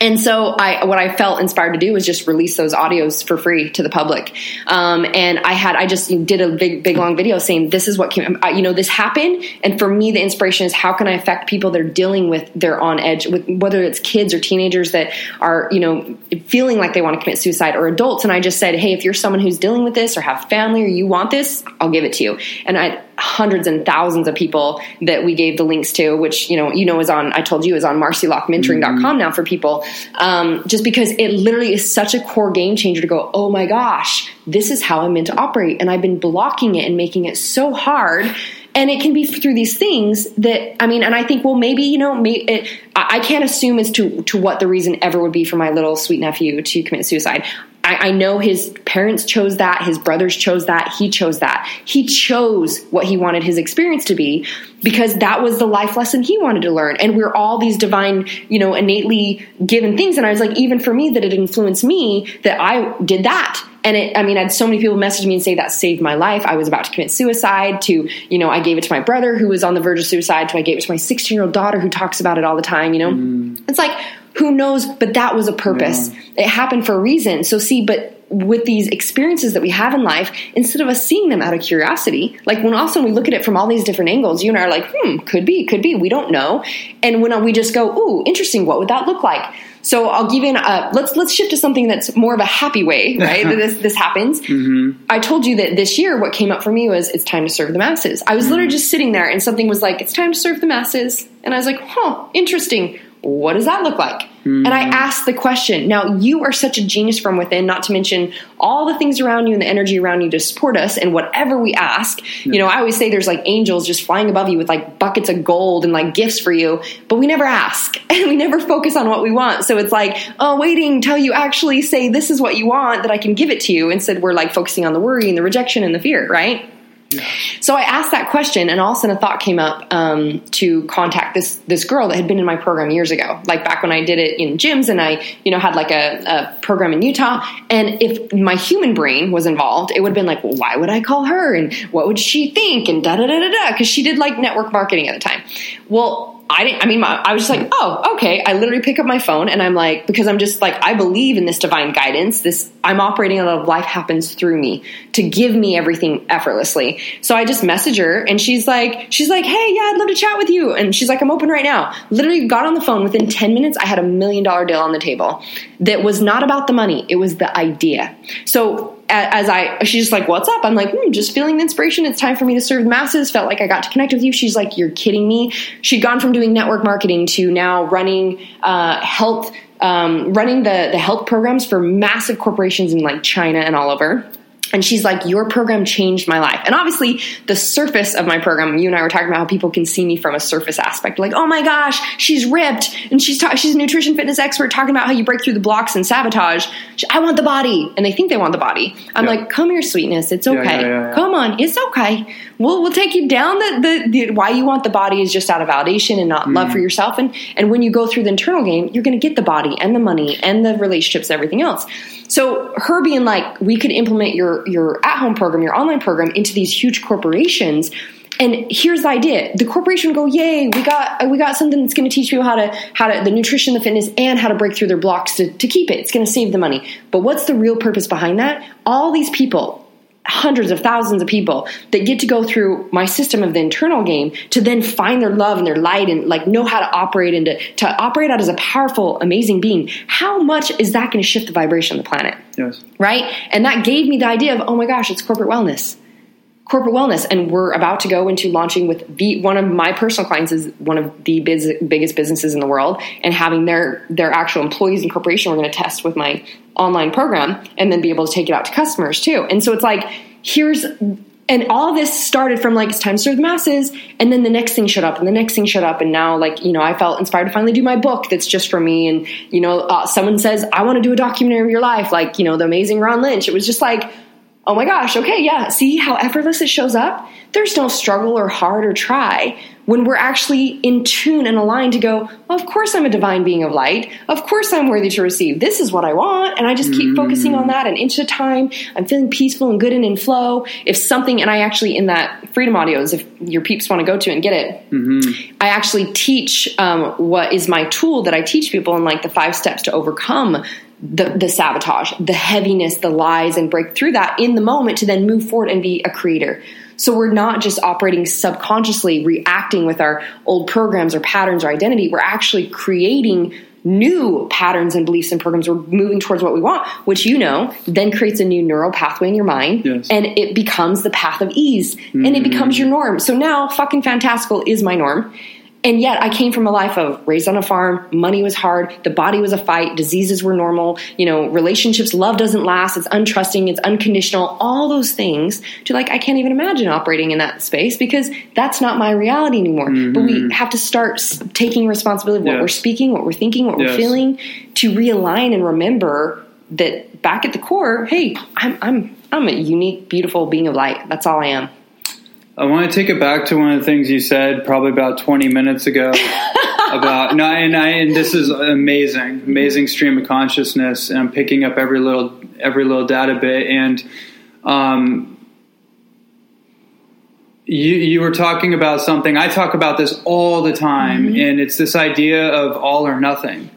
And so I, what I felt inspired to do was just release those audios for free to the public. Um, and I had, I just did a big, big long video saying, this is what came, you know, this happened. And for me, the inspiration is how can I affect people that are dealing with their on edge with whether it's kids or teenagers that are, you know, feeling like they want to commit suicide or adults. And I just said, Hey, if you're someone who's dealing with this or have family or you want this, I'll give it to you. And I, hundreds and thousands of people that we gave the links to, which, you know, you know, is on, I told you is on marcilockmentoring.com now for people. Um, just because it literally is such a core game changer to go, oh my gosh, this is how I'm meant to operate. And I've been blocking it and making it so hard. And it can be through these things that I mean, and I think, well, maybe you know, it, I can't assume as to to what the reason ever would be for my little sweet nephew to commit suicide. I, I know his parents chose that, his brothers chose that, he chose that. He chose what he wanted his experience to be because that was the life lesson he wanted to learn. And we're all these divine, you know, innately given things. And I was like, even for me, that it influenced me that I did that. And it, I mean, I had so many people message me and say that saved my life. I was about to commit suicide to, you know, I gave it to my brother who was on the verge of suicide to I gave it to my 16 year old daughter who talks about it all the time, you know? Mm. It's like, who knows? But that was a purpose. It happened for a reason. So see, but with these experiences that we have in life, instead of us seeing them out of curiosity, like when also we look at it from all these different angles, you and I are like, hmm, could be, could be, we don't know. And when we just go, ooh, interesting, what would that look like? So I'll give you an, uh, let's let's shift to something that's more of a happy way, right? that this this happens. I told you that this year, what came up for me was it's time to serve the masses. I was literally just sitting there, and something was like, it's time to serve the masses, and I was like, huh, interesting. What does that look like? And I hmm. asked the question. Now you are such a genius from within, not to mention all the things around you and the energy around you to support us and whatever we ask. You know, I always say there's like angels just flying above you with like buckets of gold and like gifts for you, but we never ask and we never focus on what we want. So it's like, oh, waiting till you actually say this is what you want that I can give it to you. Instead, we're like focusing on the worry and the rejection and the fear, right? So I asked that question, and all of a sudden a thought came up um, to contact this this girl that had been in my program years ago, like back when I did it in gyms, and I you know had like a, a program in Utah. And if my human brain was involved, it would have been like, well, why would I call her, and what would she think, and da da da da da, because she did like network marketing at the time. Well, I didn't, I mean, my, I was just like, oh, okay. I literally pick up my phone and I'm like, because I'm just like, I believe in this divine guidance. This, I'm operating out of life happens through me to give me everything effortlessly. So I just message her and she's like, she's like, hey, yeah, I'd love to chat with you. And she's like, I'm open right now. Literally got on the phone within 10 minutes. I had a million dollar deal on the table that was not about the money. It was the idea. So as I, she's just like, what's up? I'm like, hmm, just feeling the inspiration. It's time for me to serve the masses. Felt like I got to connect with you. She's like, you're kidding me. She'd gone from doing network marketing to now running uh, health, um, running the the health programs for massive corporations in like China and all over. And she's like, Your program changed my life. And obviously, the surface of my program, you and I were talking about how people can see me from a surface aspect. Like, oh my gosh, she's ripped. And she's, ta- she's a nutrition fitness expert talking about how you break through the blocks and sabotage. She- I want the body. And they think they want the body. I'm Yeah. like, Come here, sweetness. It's okay. yeah, yeah. Come on. It's okay. We'll, we'll take you down. The, the, the why you want the body is just out of validation and not love for Mm. yourself. And, and when you go through the internal game, you're going to get the body and the money and the relationships and everything else. So her being like, we could implement your your at home program, your online program into these huge corporations. And here's the idea: the corporation go, "Yay, we got we got something that's going to teach people how to how to the nutrition, the fitness, and how to break through their blocks to, to keep it. It's going to save the money." But what's the real purpose behind that? All these people hundreds of thousands of people that get to go through my system of the internal game to then find their love and their light and like know how to operate and to, to operate out as a powerful amazing being. How much is that going to shift the vibration of the planet? Yes. right? And that gave me the idea of oh my gosh it's corporate wellness corporate wellness and we're about to go into launching with the one of my personal clients is one of the biz, biggest businesses in the world and having their their actual employees and corporation we're going to test with my online program and then be able to take it out to customers too. And so it's like here's and all this started from like it's time to serve the masses and then the next thing showed up and the next thing showed up and now like you know i felt inspired to finally do my book that's just for me and you know uh, someone says i want to do a documentary of your life like you know the amazing ron lynch. It was just like oh my gosh, okay, yeah, see how effortless it shows up? There's no struggle or hard or try when we're actually in tune and aligned to go, well, of course I'm a divine being of light. Of course I'm worthy to receive. This is what I want. And I just keep focusing on that an inch at a time. I'm feeling peaceful and good and in flow. If something, and I actually, in that freedom audios, if your peeps want to go to and get it, I actually teach um, what is my tool that I teach people in like the five steps to overcome the, the sabotage, the heaviness, the lies, and break through that in the moment to then move forward and be a creator. So we're not just operating subconsciously, reacting with our old programs or patterns or identity. We're actually creating new patterns and beliefs and programs. We're moving towards what we want, which you know then creates a new neural pathway in your mind, Yes. and it becomes the path of ease, and it becomes your mm. norm. So now, fucking fantastical is my norm. And yet, I came from a life of raised on a farm, money was hard, the body was a fight, diseases were normal, you know, relationships, love doesn't last, it's untrusting, it's unconditional, all those things to like, I can't even imagine operating in that space because that's not my reality anymore. But we mm-hmm. have to start s- taking responsibility of what Yes. we're speaking, what we're thinking, what Yes. we're feeling to realign and remember that back at the core, hey, I'm, I'm, I'm a unique, beautiful being of light. That's all I am. I want to take it back to one of the things you said probably about 20 minutes ago about no, and I and this is amazing, amazing stream of consciousness, and I'm picking up every little every little data bit, and um, you you were talking about something. I talk about this all the time, and it's this idea of all or nothing,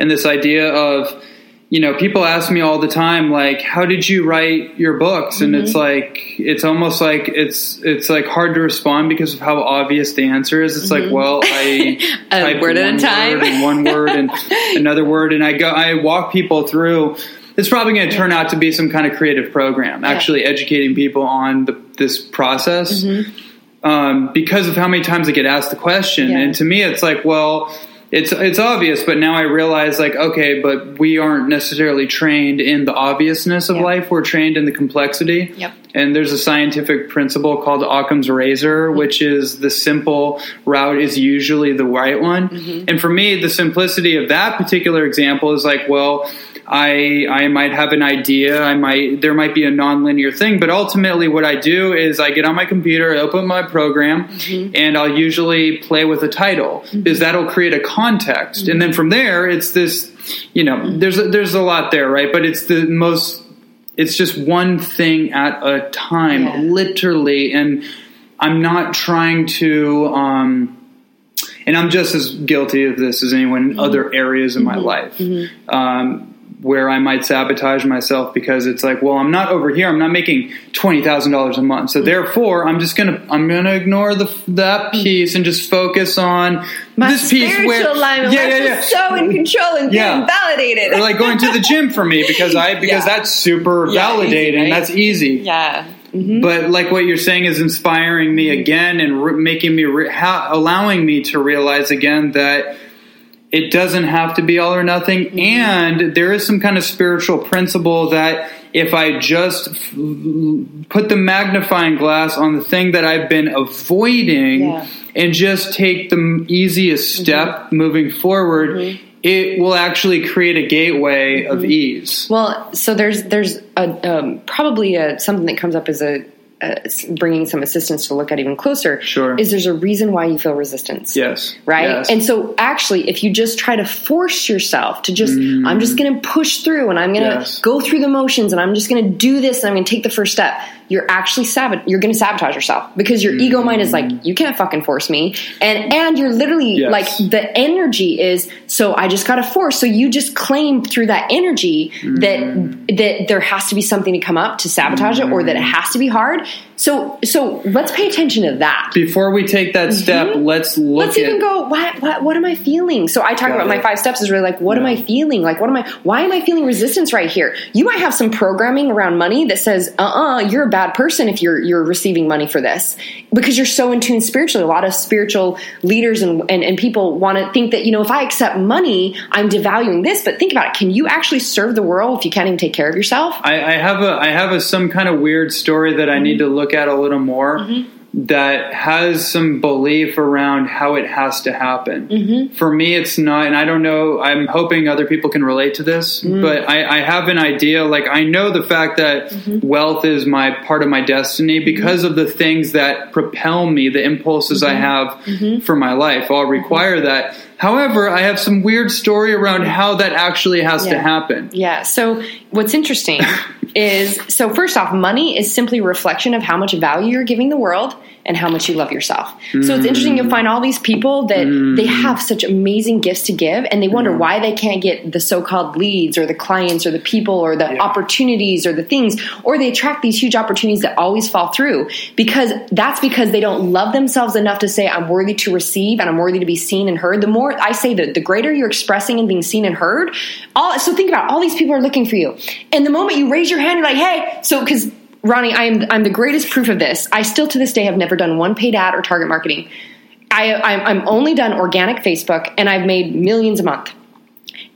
and this idea of you know, people ask me all the time, like, how did you write your books? And it's mm-hmm. like, it's almost like it's, it's like hard to respond because of how obvious the answer is. It's like, mm-hmm. well, I A word at a one time. word and one word and another word. And I go, I walk people through, it's probably going to turn out to be some kind of creative program, actually educating people on the, this process. Mm-hmm. Um, because of how many times I get asked the question. Yeah. And to me, it's like, well, it's it's obvious, but now I realize like okay, but we aren't necessarily trained in the obviousness of Yeah. life. We're trained in the complexity. Yep. And there's a scientific principle called Occam's razor, Mm-hmm. which is the simple route is usually the right one. Mm-hmm. And for me, the simplicity of that particular example is like, well, I I might have an idea, I might there might be a nonlinear thing, but ultimately what I do is I get on my computer, I open my program, Mm-hmm. and I'll usually play with a title because that'll create a context, Mm-hmm. and then from there it's this, you know, there's a, there's a lot there, right? But it's the most it's just one thing at a time, Yeah. literally, and I'm not trying to. Um, and I'm just as guilty of this as anyone in other areas of my life, um, where I might sabotage myself because it's like, well, I'm not over here. I'm not making twenty thousand dollars a month, so therefore, I'm just gonna I'm gonna ignore the that mm. piece and just focus on My this piece where alignment, yeah, yeah, yeah. so in control and Yeah. getting validated. Or like going to the gym for me because I because Yeah. that's super Yeah, easy, validating. right? That's easy. yeah. Mm-hmm. But like what you're saying is inspiring me mm-hmm. again and re- making me re- ha- allowing me to realize again that it doesn't have to be all or nothing, mm-hmm. and there is some kind of spiritual principle that if I just f- put the magnifying glass on the thing that I've been avoiding Yeah. and just take the easiest mm-hmm. step moving forward, mm-hmm. it will actually create a gateway of ease. Well, so there's there's a um, probably a, something that comes up as a, Uh, s- bringing some assistance to look at even closer. Sure. is there's a reason why you feel resistance. Yes. Right. Yes. And so actually, if you just try to force yourself to just, I'm just mm. going to push through and I'm going to Yes. go through the motions and I'm just going to do this and I'm going to take the first step. You're actually sabot you're going to sabotage yourself because your ego mind is like you can't fucking force me. And and you're literally Yes. like the energy is so I just got to force. So you just claim through that energy that mm. that there has to be something to come up to sabotage it or that it mm. has to be hard so so let's pay attention to that. Before we take that step, let's look Mm-hmm. let's even go what, what what am i feeling? So i talk about my five steps is really like what am i feeling? Like what am i why am i feeling resistance right here? You might have some programming around money that says uh-uh you're a bad person if you're you're receiving money for this. Because you're so in tune spiritually. A lot of spiritual leaders and and, and people want to think that you know if i accept money i'm devaluing this. But think about it. Can you actually serve the world if you can't even take care of yourself? I, I have a I have a some kind of weird story that I need to look at a little more mm-hmm. that has some belief around how it has to happen. Mm-hmm. For me, it's not, and I don't know. I'm hoping other people can relate to this, mm. but I, I have an idea. Like I know the fact that mm-hmm. wealth is my part of my destiny because of the things that propel me, the impulses I have for my life. I'll require that. However, I have some weird story around how that actually has to happen. Yeah. So what's interesting is so first off, money is simply a reflection of how much value you're giving the world and how much you love yourself. So it's interesting you'll find all these people that they mm. have such amazing gifts to give and they wonder why they can't get the so-called leads or the clients or the people or the opportunities or the things or they attract these huge opportunities that always fall through because that's because they don't love themselves enough to say I'm worthy to receive and I'm worthy to be seen and heard. The more I say that the greater you're expressing and being seen and heard, all so think about all these people are looking for you. And the moment you raise your hand, you're like, hey, so because Ronnie, I am I'm the greatest proof of this. I still to this day have never done one paid ad or target marketing. I, I'm, I'm only done organic Facebook, and I've made millions a month.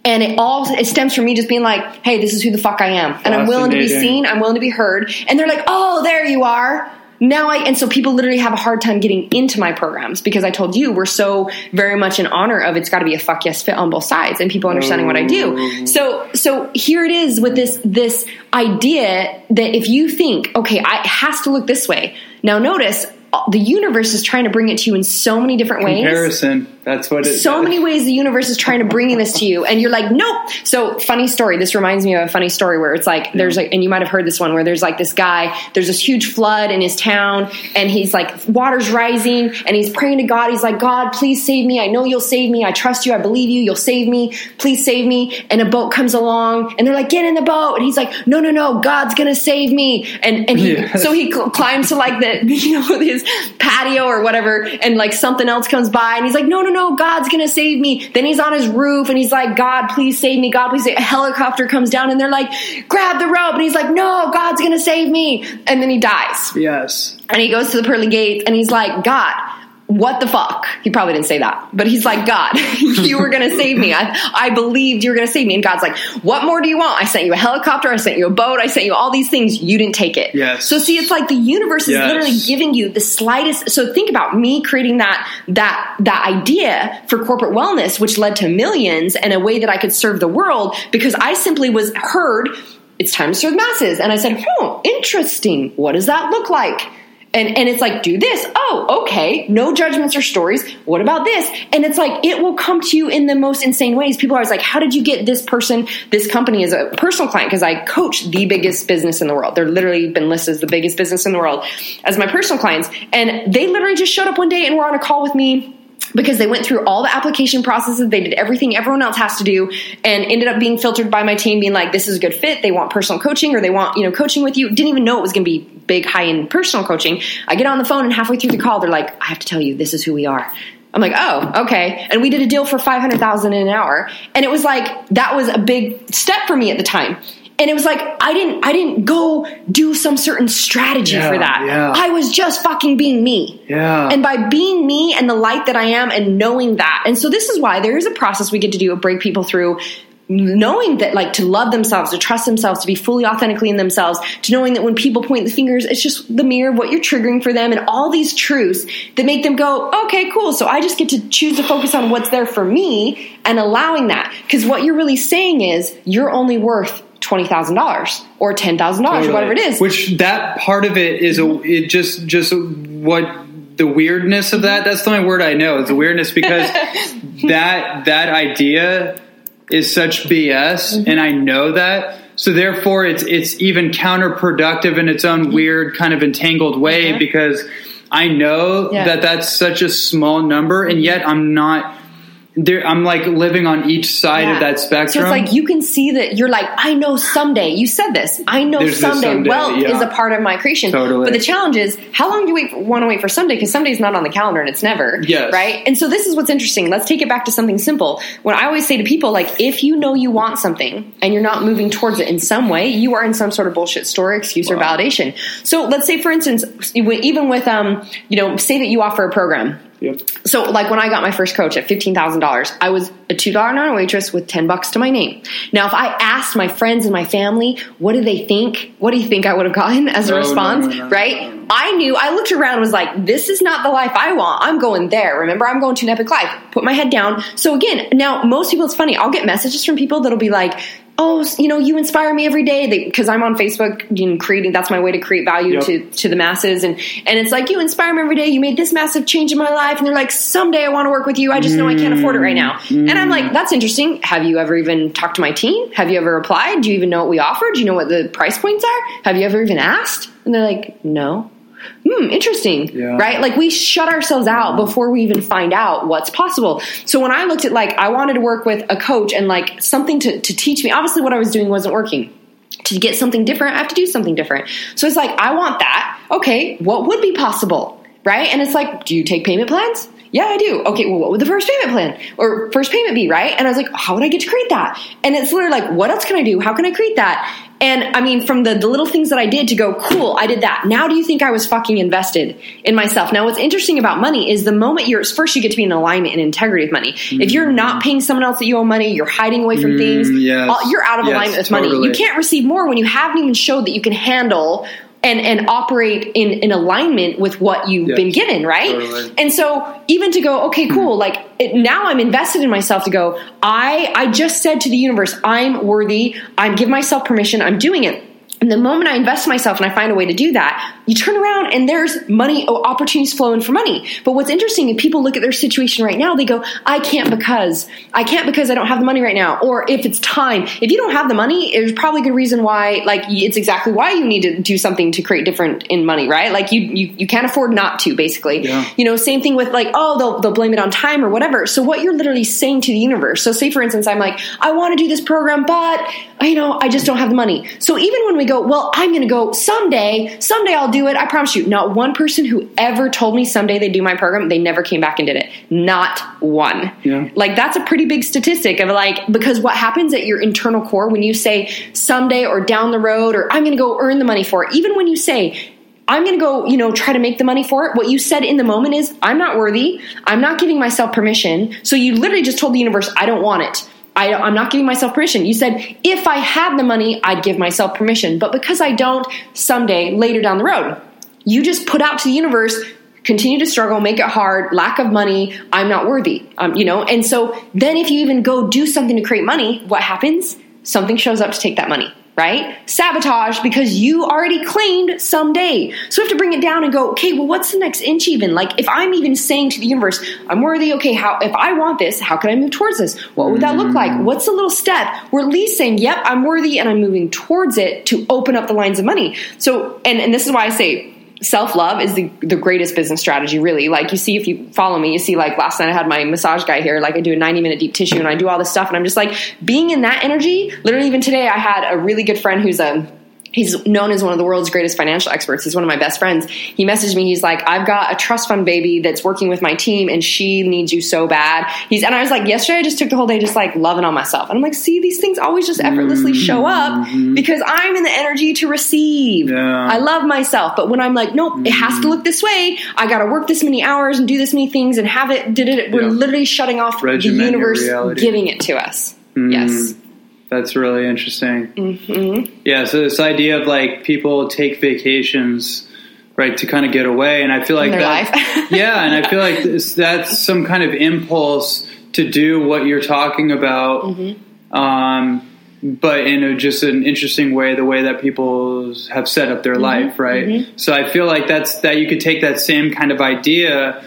And it all it stems from me just being like, "Hey, this is who the fuck I am, and I'm willing to be seen. I'm willing to be heard." And they're like, "Oh, there you are." Now I and so people literally have a hard time getting into my programs because I told you we're so very much in honor of it's got to be a fuck yes fit on both sides and people understanding what I do. Mm. So so here it is with this this idea that if you think okay, I, it has to look this way. Now notice the universe is trying to bring it to you in so many different ways. Comparison. That's what it so many ways the universe is trying to bring this to you and you're like nope. So funny story this reminds me of a funny story where it's like there's like and you might have heard this one where there's like this guy there's this huge flood in his town and he's like water's rising and he's praying to god. He's like god please save me. I know you'll save me. I trust you. I believe you. You'll save me. Please save me. And a boat comes along and they're like get in the boat. And he's like no no no. God's gonna save me. And and he Yes. so he cl- climbs to like the you know his patio or whatever and like something else comes by and he's like no no no god's gonna save me. Then he's on his roof and he's like god please save me. God please save a helicopter comes down and they're like grab the rope. And he's like no god's gonna save me. And then he dies. Yes. and he goes to the pearly gates and he's like god what the fuck? He probably didn't say that, but he's like, God, you were going to save me. I, I believed you were going to save me. And God's like, what more do you want? I sent you a helicopter. I sent you a boat. I sent you all these things. You didn't take it. Yes. So see, it's like the universe is Yes. literally giving you the slightest. So think about me creating that, that, that idea for corporate wellness, which led to millions and a way that I could serve the world because I simply was heard. It's time to serve masses. And I said, oh, interesting. What does that look like? And, and it's like, do this. Oh, okay. No judgments or stories. What about this? And it's like, it will come to you in the most insane ways. People are always like, how did you get this person, this company as a personal client? Because I coach the biggest business in the world. They're literally been listed as the biggest business in the world as my personal clients. And they literally just showed up one day and were on a call with me because they went through all the application processes they did everything everyone else has to do and ended up being filtered by my team being like this is a good fit they want personal coaching or they want you know coaching with you didn't even know it was going to be big high end personal coaching i get on the phone and halfway through the call they're like i have to tell you this is who we are I'm like, oh, okay. And we did a deal for 500,000 in an hour. And it was like, that was a big step for me at the time. And it was like, I didn't, I didn't go do some certain strategy Yeah, for that. yeah. I was just fucking being me. Yeah. And by being me and the light that I am and knowing that. And so this is why there is a process we get to do of break people through knowing that like to love themselves, to trust themselves, to be fully authentically in themselves, to knowing that when people point the fingers, it's just the mirror of what you're triggering for them and all these truths that make them go, okay, cool. So I just get to choose to focus on what's there for me and allowing that. Because what you're really saying is you're only worth $20,000 or $10,000 or whatever it is. Which that part of it is a it just just what the weirdness of that. That's the only word I know. It's the weirdness because that that idea is such BS, Mm-hmm. and I know that. so therefore it's it's even counterproductive in its own weird kind of entangled way Mm-hmm. because I know Yeah. that that's such a small number and yet I'm not there I'm like living on each side Yeah. of that spectrum. So it's like you can see that you're like, I know someday. You said this. I know someday, someday, wealth yeah. is a part of my creation. Totally. But the challenge is, how long do you wait, want to wait for someday? Because someday's not on the calendar and it's never. Yes. Right. And so this is what's interesting. Let's take it back to something simple. When I always say to people, like, if you know you want something and you're not moving towards it in some way, you are in some sort of bullshit story, excuse, or validation. So let's say, for instance, even with, um, you know, say that you offer a program Yep. so like when I got my first coach at fifteen thousand dollars, I was a two dollar an hour waitress with ten bucks to my name. Now, if I asked my friends and my family, what do they think? What do you think I would have gotten as a No, response? no, no, right? I knew. I looked around and was like, this is not the life I want. I'm going there. Remember, I'm going to an epic life. Put my head down. So again, now most people, it's funny. I'll get messages from people that'll be like. Oh, you know, you inspire me every day because I'm on Facebook, you know, creating. That's my way to create value Yep. to to the masses, and and it's like you inspire me every day. You made this massive change in my life, and they're like, someday I want to work with you. I just know I can't afford it right now. Mm. And I'm like, that's interesting. Have you ever even talked to my team? Have you ever applied? Do you even know what we offer? Do you know what the price points are? Have you ever even asked? And they're like, no. Hmm, interesting. Yeah. Right? Like we shut ourselves out before we even find out what's possible. So when I looked at like I wanted to work with a coach and like something to, to teach me, obviously what I was doing wasn't working to get something different, I have to do something different. So it's like, I want that. Okay, what would be possible? Right? And it's like, do you take payment plans? Yeah, I do. Okay, well, what would the first payment plan or first payment be? Right? And I was like, how would I get to create that? And it's literally like, what else can I do? How can I create that? And I mean, from the, the little things that I did to go, cool, I did that. Now do you think I was fucking invested in myself? Now, what's interesting about money is the moment you're, first you get to be in alignment and integrity with money. If you're mm. not paying someone else that you owe money, you're hiding away from mm, things, yes. you're out of Yes, alignment with money. You can't receive more when you haven't even showed that you can handle and, and operate in, in alignment with what you've Yes, been given, right? totally. And so even to go, okay, hmm. cool, like it, now I'm invested in myself to go, I, I just said to the universe, I'm worthy, I'm giving myself permission, I'm doing it. And the moment I invest in myself and I find a way to do that, you turn around and there's money, oh, opportunities flowing for money. But what's interesting is people look at their situation right now, they go, I can't because, I can't because I don't have the money right now. Or if it's time, if you don't have the money, there's probably a good reason why, like, it's exactly why you need to do something to create different in money, right? Like, you, you, you can't afford not to, basically. Yeah. You know, same thing with like, oh, they'll, they'll blame it on time or whatever. So what you're literally saying to the universe. So say for instance, I'm like, I want to do this program, but you know, I just don't have the money. So even when we go, well, I'm going to go someday, someday I'll do it. I promise you, not one person who ever told me someday they do my program, they never came back and did it. Not one. Yeah. Like that's a pretty big statistic of like, because what happens at your internal core when you say someday or down the road or I'm going to go earn the money for it, even when you say, I'm going to go, you know, try to make the money for it. What you said in the moment is, I'm not worthy. I'm not giving myself permission. So you literally just told the universe, I don't want it. I, I'm not giving myself permission. You said, if I had the money, I'd give myself permission. But because I don't, someday, later down the road, you just put out to the universe, continue to struggle, make it hard, lack of money, I'm not worthy. Um, you know, and so then if you even go do something to create money, what happens? Something shows up to take that money right? Sabotage because you already claimed someday. So we have to bring it down and go, okay, well, what's the next inch even? Like if I'm even saying to the universe, I'm worthy, okay, how if I want this, how can I move towards this? What would that look mm. like? What's the little step? We're at least saying, yep, I'm worthy and I'm moving towards it to open up the lines of money. So and, and this is why I say self love is the, the greatest business strategy, really. Like, you see, if you follow me, you see, like, last night I had my massage guy here. Like, I do a 90 minute deep tissue and I do all this stuff. And I'm just like, being in that energy, literally, even today, I had a really good friend who's a He's known as one of the world's greatest financial experts. He's one of my best friends. He messaged me. He's like, I've got a trust fund baby that's working with my team and she needs you so bad. He's, and I was like, yesterday I just took the whole day just like loving on myself. And I'm like, see, these things always just effortlessly show up mm-hmm. because I'm in the energy to receive. Yeah. I love myself. But when I'm like, nope, it has to mm-hmm. look this way. I got to work this many hours and do this many things and have it, did it. We're literally shutting off Regiment the universe giving it to us. Yes. Mm-hmm. That's really interesting. Mm-hmm. Yeah, so this idea of like people take vacations, right, to kind of get away, and I feel like that. yeah, and I feel like this, that's some kind of impulse to do what you're talking about, Mm-hmm. um, but in a, just an interesting way, the way that people have set up Mm-hmm. their life, right? So I feel like that's that you could take that same kind of idea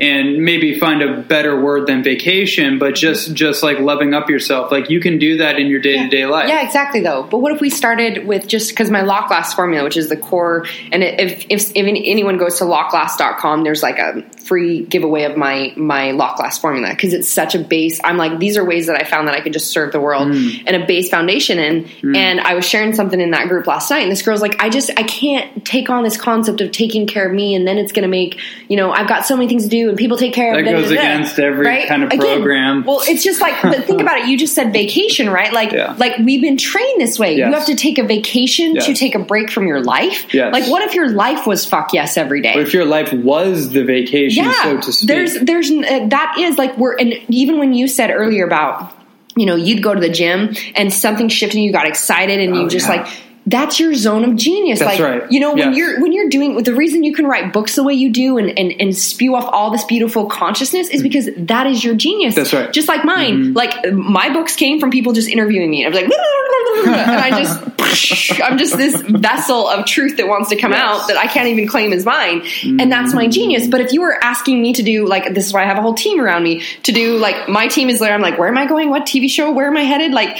and maybe find a better word than vacation, but just just like loving up yourself. Like you can do that in your day to day life. Yeah, exactly. Though, but what if we started with just because my lock glass formula, which is the core, and if if, if anyone goes to lockglass.com, there's like a free giveaway of my my lock glass formula because it's such a base. I'm like these are ways that I found that I could just serve the world Mm. and a base foundation in. And I was sharing something in that group last night, and this girl's like, I just I can't take on this concept of taking care of me, and then it's going to make you know I've got so many things to do, and people take care of That da, goes da, da. against every kind of Again, program. Well, it's just like but think about it. You just said vacation, right? Like Yeah. like we've been trained this way. Yes. You have to take a vacation to take a break from your life. Yes. Like what if your life was fuck yes every day? Or if your life was the vacation, yeah, so to speak. there's there's uh, that is like we're and even when you said earlier about you know you'd go to the gym and something shifted and you got excited and you Oh, just yeah. like that's your zone of genius. That's like right. you know when Yes. you're when you're doing the reason you can write books the way you do and, and and spew off all this beautiful consciousness is mm. because that is your genius. That's right. just like mine. Mm-hmm. Like my books came from people just interviewing me. I was like and i just i'm just this vessel of truth that wants to come Yes. out that i can't even claim is mine. And that's my mm. genius. But if you were asking me to do like this is why i have a whole team around me to do like my team is there. I'm like where am i going? What tv show? Where am i headed? Like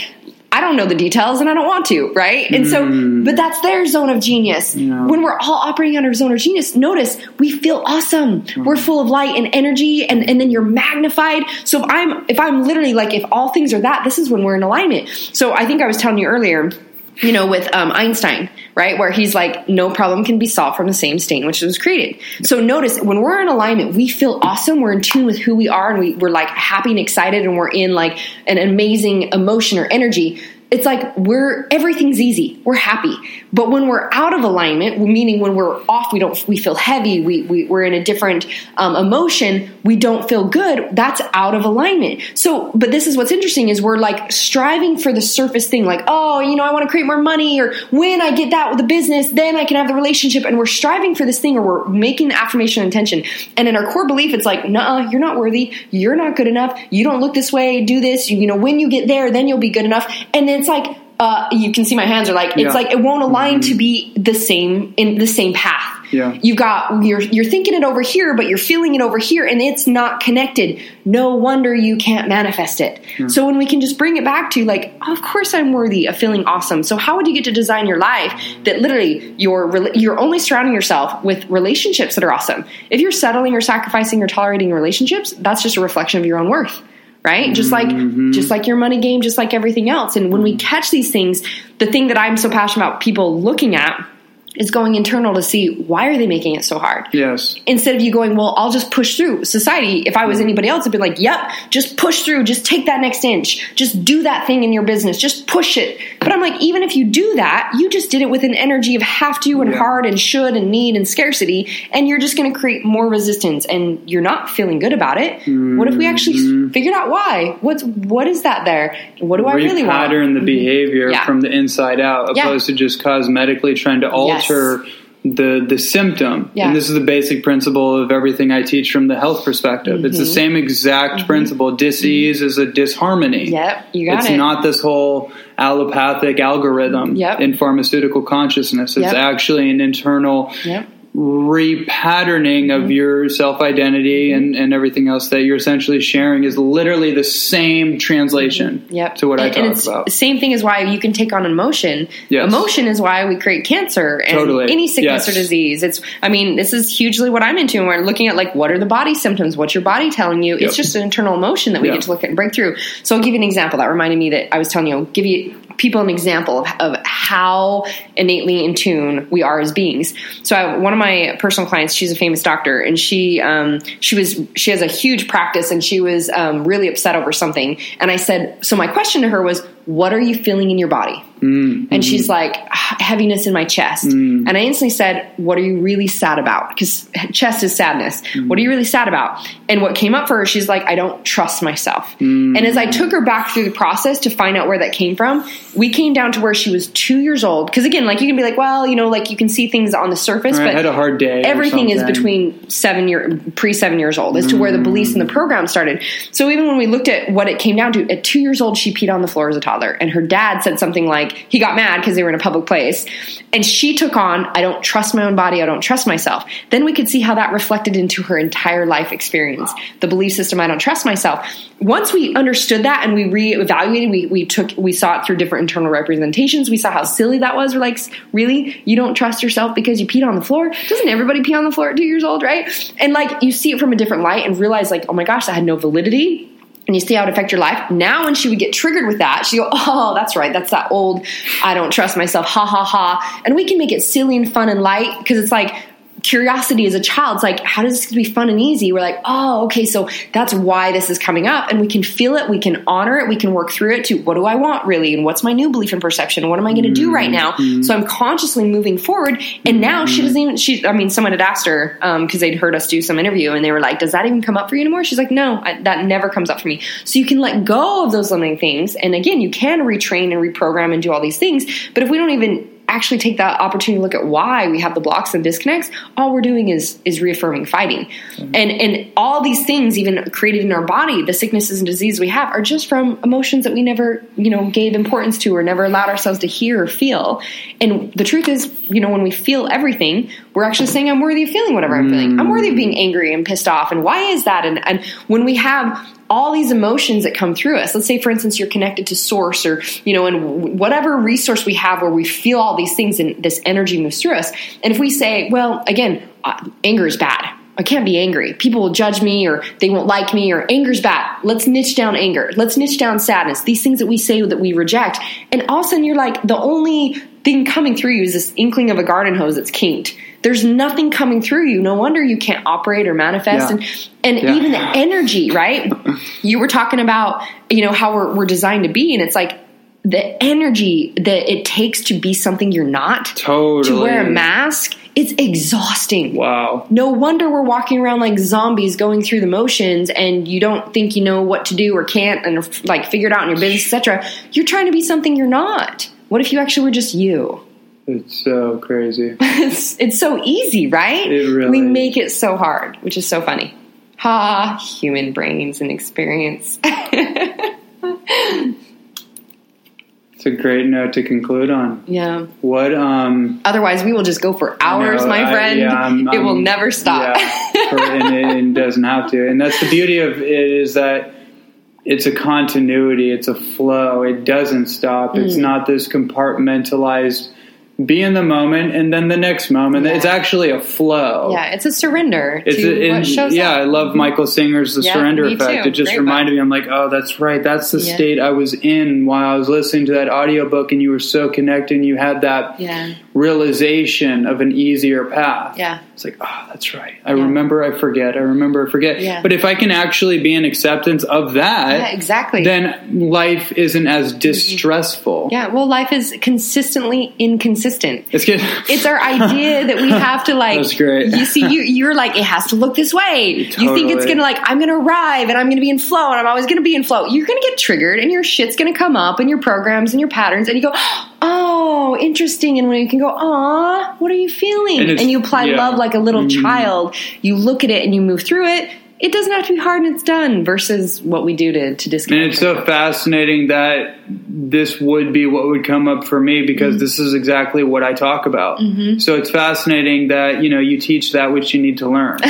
I don't know the details and I don't want to, right? And so, mm. but that's their zone of genius. When we're all operating under a zone of genius, notice we feel awesome. We're full of light and energy and, and then you're magnified. So if I'm, if I'm literally like, if all things are that, this is when we're in alignment. So I think I was telling you earlier, you know, with um, Einstein, right? Where he's like, no problem can be solved from the same state in which it was created. So notice when we're in alignment, we feel awesome. We're in tune with who we are and we, we're like happy and excited and we're in like an amazing emotion or energy. It's like we're everything's easy. We're happy. But when we're out of alignment, meaning when we're off, we don't we feel heavy. We, we we're in a different um, emotion. We don't feel good. That's out of alignment. So, but this is what's interesting is we're like striving for the surface thing, like oh, you know, I want to create more money, or when I get that with the business, then I can have the relationship. And we're striving for this thing, or we're making the affirmation intention. And in our core belief, it's like, nah, you're not worthy. You're not good enough. You don't look this way. Do this. You, you know, when you get there, then you'll be good enough. And then it's like uh, you can see my hands are like Yeah. it's like it won't align to be the same in the same path. Yeah. You got you're you're thinking it over here, but you're feeling it over here, and it's not connected. No wonder you can't manifest it. So when we can just bring it back to like, of course I'm worthy of feeling awesome. So how would you get to design your life that literally you're you're only surrounding yourself with relationships that are awesome. If you're settling or sacrificing or tolerating relationships, that's just a reflection of your own worth right? Just like mm-hmm. just like your money game just like everything else. And when we catch these things the thing that i'm so passionate about people looking at is going internal to see why are they making it so hard? Yes. instead of you going well i'll just push through society. If i was anybody else i'd be like yep just push through. Just take that next inch. Just do that thing in your business. Just push it. But i'm like even if you do that you just did it with an energy of have to and Yeah. hard and should and need and scarcity. And you're just going to create more resistance and you're not feeling good about it. What if we actually Mm-hmm. figured out why? What's what is that there? What do i really want? Repattern the behavior Yeah. from the inside out, Yeah. opposed to just cosmetically trying to alter the the symptom. Yeah. And this is the basic principle of everything I teach from the health perspective. It's the Mm-hmm. same exact principle. Disease is a disharmony. Yep, you got it's it. not this whole allopathic algorithm Yep. in pharmaceutical consciousness. It's Yep. actually an internal yep repatterning of mm-hmm. your self identity mm-hmm. and, and everything else that you're essentially sharing is literally the same translation mm-hmm. Yep. to what I and, talk and it's about. Same thing is why you can take on emotion. Yes. Emotion is why we create cancer and Totally. any sickness Yes. or disease. It's I mean, this is hugely what I'm into and we're looking at like what are the body symptoms? What's your body telling you? Yep. It's just an internal emotion that we Yep. get to look at and break through. So I'll give you an example that reminded me that I was telling you, I'll give you people an example of, of how innately in tune we are as beings. So I, one of my personal clients, she's a famous doctor, and she um, she was she has a huge practice, and she was um, really upset over something. And I said, so my question to her was, "What are you feeling in your body?" Mm-hmm. And she's like, "Ah, heaviness in my chest. Mm. And I instantly said, What are you really sad about? Because chest is sadness. Mm. What are you really sad about? And what came up for her, she's like, I don't trust myself. Mm. And as I took her back through the process to find out where that came from, we came down to where she was two years old. Because again, like you can be like, Well, you know, like you can see things on the surface, Right, but had a hard day Everything is between seven year pre seven years old as to where the beliefs in the program started. So even when we looked at what it came down to, at two years old, she peed on the floor as a toddler. And her dad said something like, like he got mad because they were in a public place. And she took on, I don't trust my own body, I don't trust myself. Then we could see how that reflected into her entire life experience. The belief system, I don't trust myself. Once we understood that and we reevaluated, we, we took, we saw it through different internal representations. We saw how silly that was. We're like, really? You don't trust yourself because you peed on the floor? Doesn't everybody pee on the floor at two years old, right? And like, you see it from a different light and realize like, oh my gosh, that had no validity and you see how it affect your life. Now, when she would get triggered with that, she go, "Oh, that's right. That's that old. I don't trust myself. Ha ha ha." And we can make it silly and fun and light because it's like curiosity as a child. It's like, how does this be fun and easy? We're like, oh, okay, so that's why this is coming up. And we can feel it, we can honor it, we can work through it to what do I want really? And what's my new belief and perception? What am I going to do right now? Mm-hmm. So I'm consciously moving forward. And now she doesn't even, she, I mean, someone had asked her, um, cause they'd heard us do some interview and they were like, does that even come up for you anymore? She's like, no, I, that never comes up for me. So you can let go of those limiting things. And again, you can retrain and reprogram and do all these things. But if we don't even actually take that opportunity to look at why we have the blocks and disconnects, all we're doing is is reaffirming fighting. Mm-hmm. And and all these things even created in our body, the sicknesses and disease we have are just from emotions that we never, you know, gave importance to or never allowed ourselves to hear or feel. And the truth is, you know, when we feel everything, we're actually saying I'm worthy of feeling whatever I'm feeling. I'm worthy of being angry and pissed off. And why is that? And and when we have all these emotions that come through us. Let's say, for instance, you're connected to source or, you know, and whatever resource we have where we feel all these things and this energy moves through us. And if we say, well, again, uh, anger is bad. I can't be angry. People will judge me or they won't like me or anger's bad. Let's niche down anger. Let's niche down sadness. These things that we say that we reject. And all of a sudden you're like, the only thing coming through you is this inkling of a garden hose that's kinked there's nothing coming through you. No wonder you can't operate or manifest. Yeah. And and yeah. even the energy, right? you were talking about, you know, how we're we're designed to be, and it's like the energy that it takes to be something you're not. Totally. To wear a mask. It's exhausting. Wow. No wonder we're walking around like zombies going through the motions and you don't think you know what to do or can't and like figure it out in your business, etc. You're trying to be something you're not. What if you actually were just you? It's so crazy. it's it's so easy, right? It really we make it so hard, which is so funny. Ha, human brains and experience. It's a great note to conclude on. Yeah. What um Otherwise we will just go for hours, my friend. I, yeah, I'm, it I'm, will never stop. Yeah, and it, it doesn't have to. And that's the beauty of it is that it's a continuity, it's a flow. It doesn't stop. Mm. It's not this compartmentalized be in the moment and then the next moment yeah. it's actually a flow yeah it's a surrender it's a, what shows yeah up. i love mm-hmm. michael singer's the yeah, surrender effect too. it just Great reminded book. me i'm like oh that's right that's the yeah. state i was in while i was listening to that audiobook and you were so connected and you had that realization of an easier path yeah it's like oh that's right i remember i forget i remember i forget yeah. but if i can actually be in acceptance of that yeah, exactly then life isn't as mm-hmm. distressful yeah well life is consistently inconsistent. It's good. It's our idea that we have to like. That's great. You see, you you're like it has to look this way. Totally. You think it's gonna like I'm gonna arrive and I'm gonna be in flow and I'm always gonna be in flow. You're gonna get triggered and your shit's gonna come up and your programs and your patterns and you go, oh, oh, interesting. And when you can go, ah, what are you feeling? And, and you apply yeah. love like a little mm. child. You look at it and you move through it it doesn't have to be hard and it's done versus what we do to, to disconnect. And it's so fascinating that this would be what would come up for me because mm-hmm. this is exactly what I talk about. Mm-hmm. So it's fascinating that, you know, you teach that which you need to learn.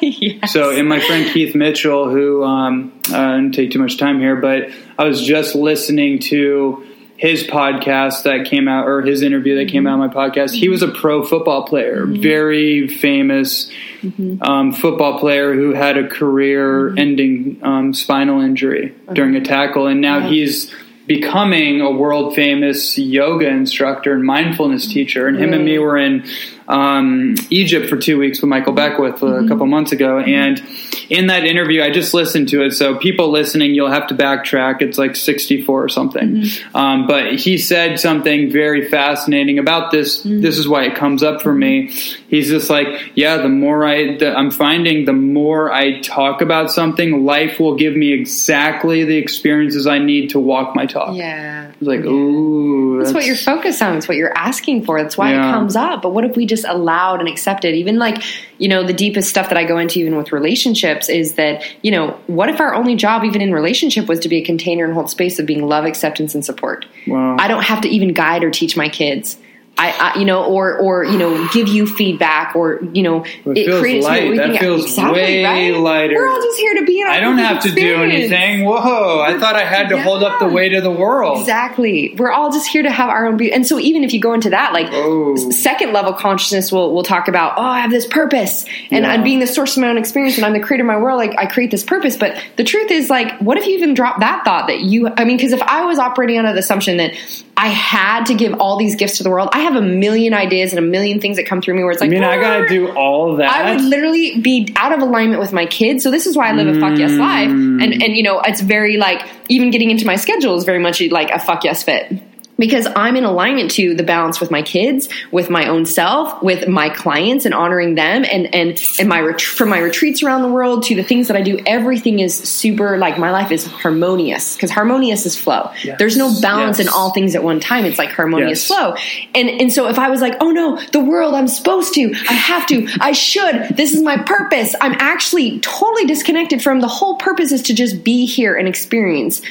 yes. So, and my friend Keith Mitchell, who, um, I didn't take too much time here, but I was just listening to his podcast that came out or his interview that came out on my podcast he was a pro football player mm-hmm. very famous mm-hmm. um, football player who had a career mm-hmm. ending um, spinal injury during a tackle and now yeah. he's becoming a world famous yoga instructor and mindfulness teacher and him and me were in um, Egypt for two weeks with Michael Beckwith a mm-hmm. couple months ago. And in that interview, I just listened to it. So people listening, you'll have to backtrack. It's like 64 or something. Mm-hmm. Um, but he said something very fascinating about this. Mm-hmm. This is why it comes up for me. He's just like, yeah, the more I, the, I'm finding the more I talk about something, life will give me exactly the experiences I need to walk my talk. Yeah. It's like, ooh, that's what you're focused on. It's what you're asking for. That's why Yeah. it comes up. But what if we just allowed and accepted? Even like, you know, the deepest stuff that I go into, even with relationships, is that, you know, what if our only job, even in relationship, was to be a container and hold space of being love, acceptance, and support? Wow. I don't have to even guide or teach my kids. I, I, you know, or or you know, give you feedback, or you know, It feels creates light. That can- feels way lighter. We're all just here to be. In our I don't have perfect to do anything. Whoa! I thought I had to hold up the weight of the world. Exactly. We're all just here to have our own beauty. And so even if you go into that, like Oh. second level consciousness will will talk about, oh, I have this purpose and Yeah. I'm being the source of my own experience and I'm the creator of my world, like I create this purpose. But the truth is like, what if you even drop that thought that you I mean, because if I was operating under the assumption that I had to give all these gifts to the world, I have a million ideas and a million things that come through me where it's like, I mean, I gotta do all that. I would literally be out of alignment with my kids. So this is why I live a fuck yes life. Mm. And and you know, it's very like even getting into my schedule is very much like a fuck yes fit. Because I'm in alignment to the balance with my kids, with my own self, with my clients, and honoring them, and and and my ret- from my retreats around the world to the things that I do. Everything is super like my life is harmonious because harmonious is flow. Yes. There's no balance in all things at one time. It's like harmonious Yes. flow. And and so if I was like, oh no, the world, I'm supposed to, I have to, I should, this is my purpose. I'm actually totally disconnected from the whole purpose is to just be here and experience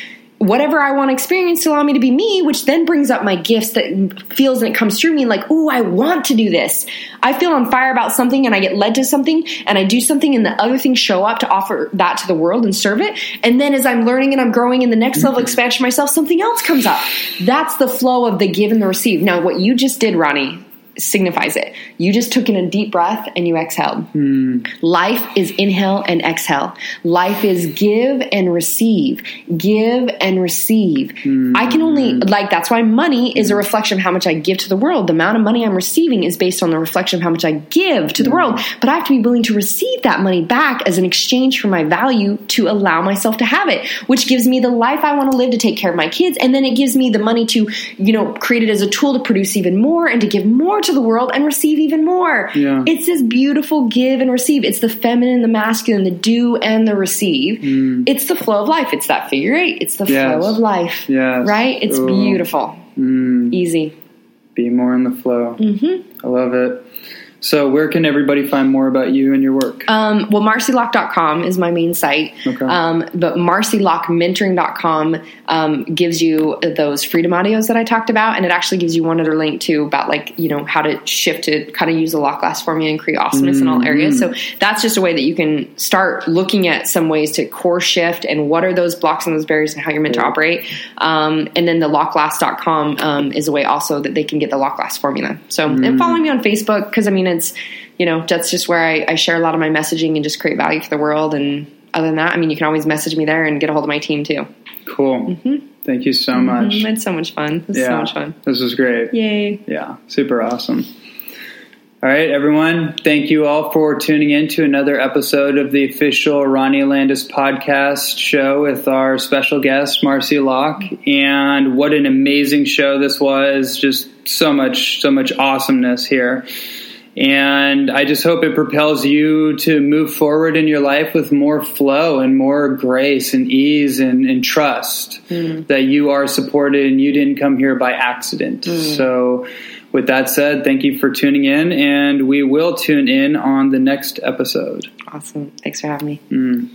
whatever I want to experience to allow me to be me, which then brings up my gifts that feels and it comes through me like, oh, I want to do this. I feel on fire about something and I get led to something and I do something and the other things show up to offer that to the world and serve it. And then as I'm learning and I'm growing in the next level mm-hmm. expansion of myself, something else comes up. That's the flow of the give and the receive. Now, what you just did, Ronnie, signifies it. You just took in a deep breath and you exhaled. Life is inhale and exhale. Life is give and receive. Give and receive. I can only, like, that's why money is a reflection of how much I give to the world. The amount of money I'm receiving is based on the reflection of how much I give to the world. But I have to be willing to receive that money back as an exchange for my value to allow myself to have it, which gives me the life I want to live to take care of my kids. And then it gives me the money to, you know, create it as a tool to produce even more and to give more to the world and receive even more. Yeah. It's this beautiful give and receive. It's the feminine, the masculine, the do and the receive. It's the flow of life. It's that figure eight. It's the Mm. Yes. flow of life. Yes. Right? It's Ooh. beautiful. Mm, Easy. be more in the flow. Mm-hmm. I love it. So, where can everybody find more about you and your work? Um, well, marcilock.com is my main site. Okay. Um, but marcilockmentoring.com um, gives you those freedom audios that I talked about. And it actually gives you one other link too about like, you know, how to shift to kind of use the lock glass for me and create awesomeness in all areas. So that's just a way that you can start looking at some ways to core shift and what are those blocks and those barriers and how you're meant to operate. Um, and then the lockglass.com um, is a way also that they can get the lock glass formula. So, and following me on Facebook because I mean, you know, that's just where I, I share a lot of my messaging and just create value for the world. And other than that, I mean, you can always message me there and get a hold of my team too. Cool. Thank you so much. Mm, It's so much fun. It's yeah, so much fun. This was great. Yay. Yeah, super awesome. All right, everyone. Thank you all for tuning in to another episode of the official Ronnie Landis podcast show with our special guest, Marci Lock. And what an amazing show this was. Just so much, so much awesomeness here. And I just hope it propels you to move forward in your life with more flow and more grace and ease and, and trust mm. that you are supported and you didn't come here by accident. Mm. So, with that said, thank you for tuning in, and we will tune in on the next episode. Awesome. Thanks for having me. Mm.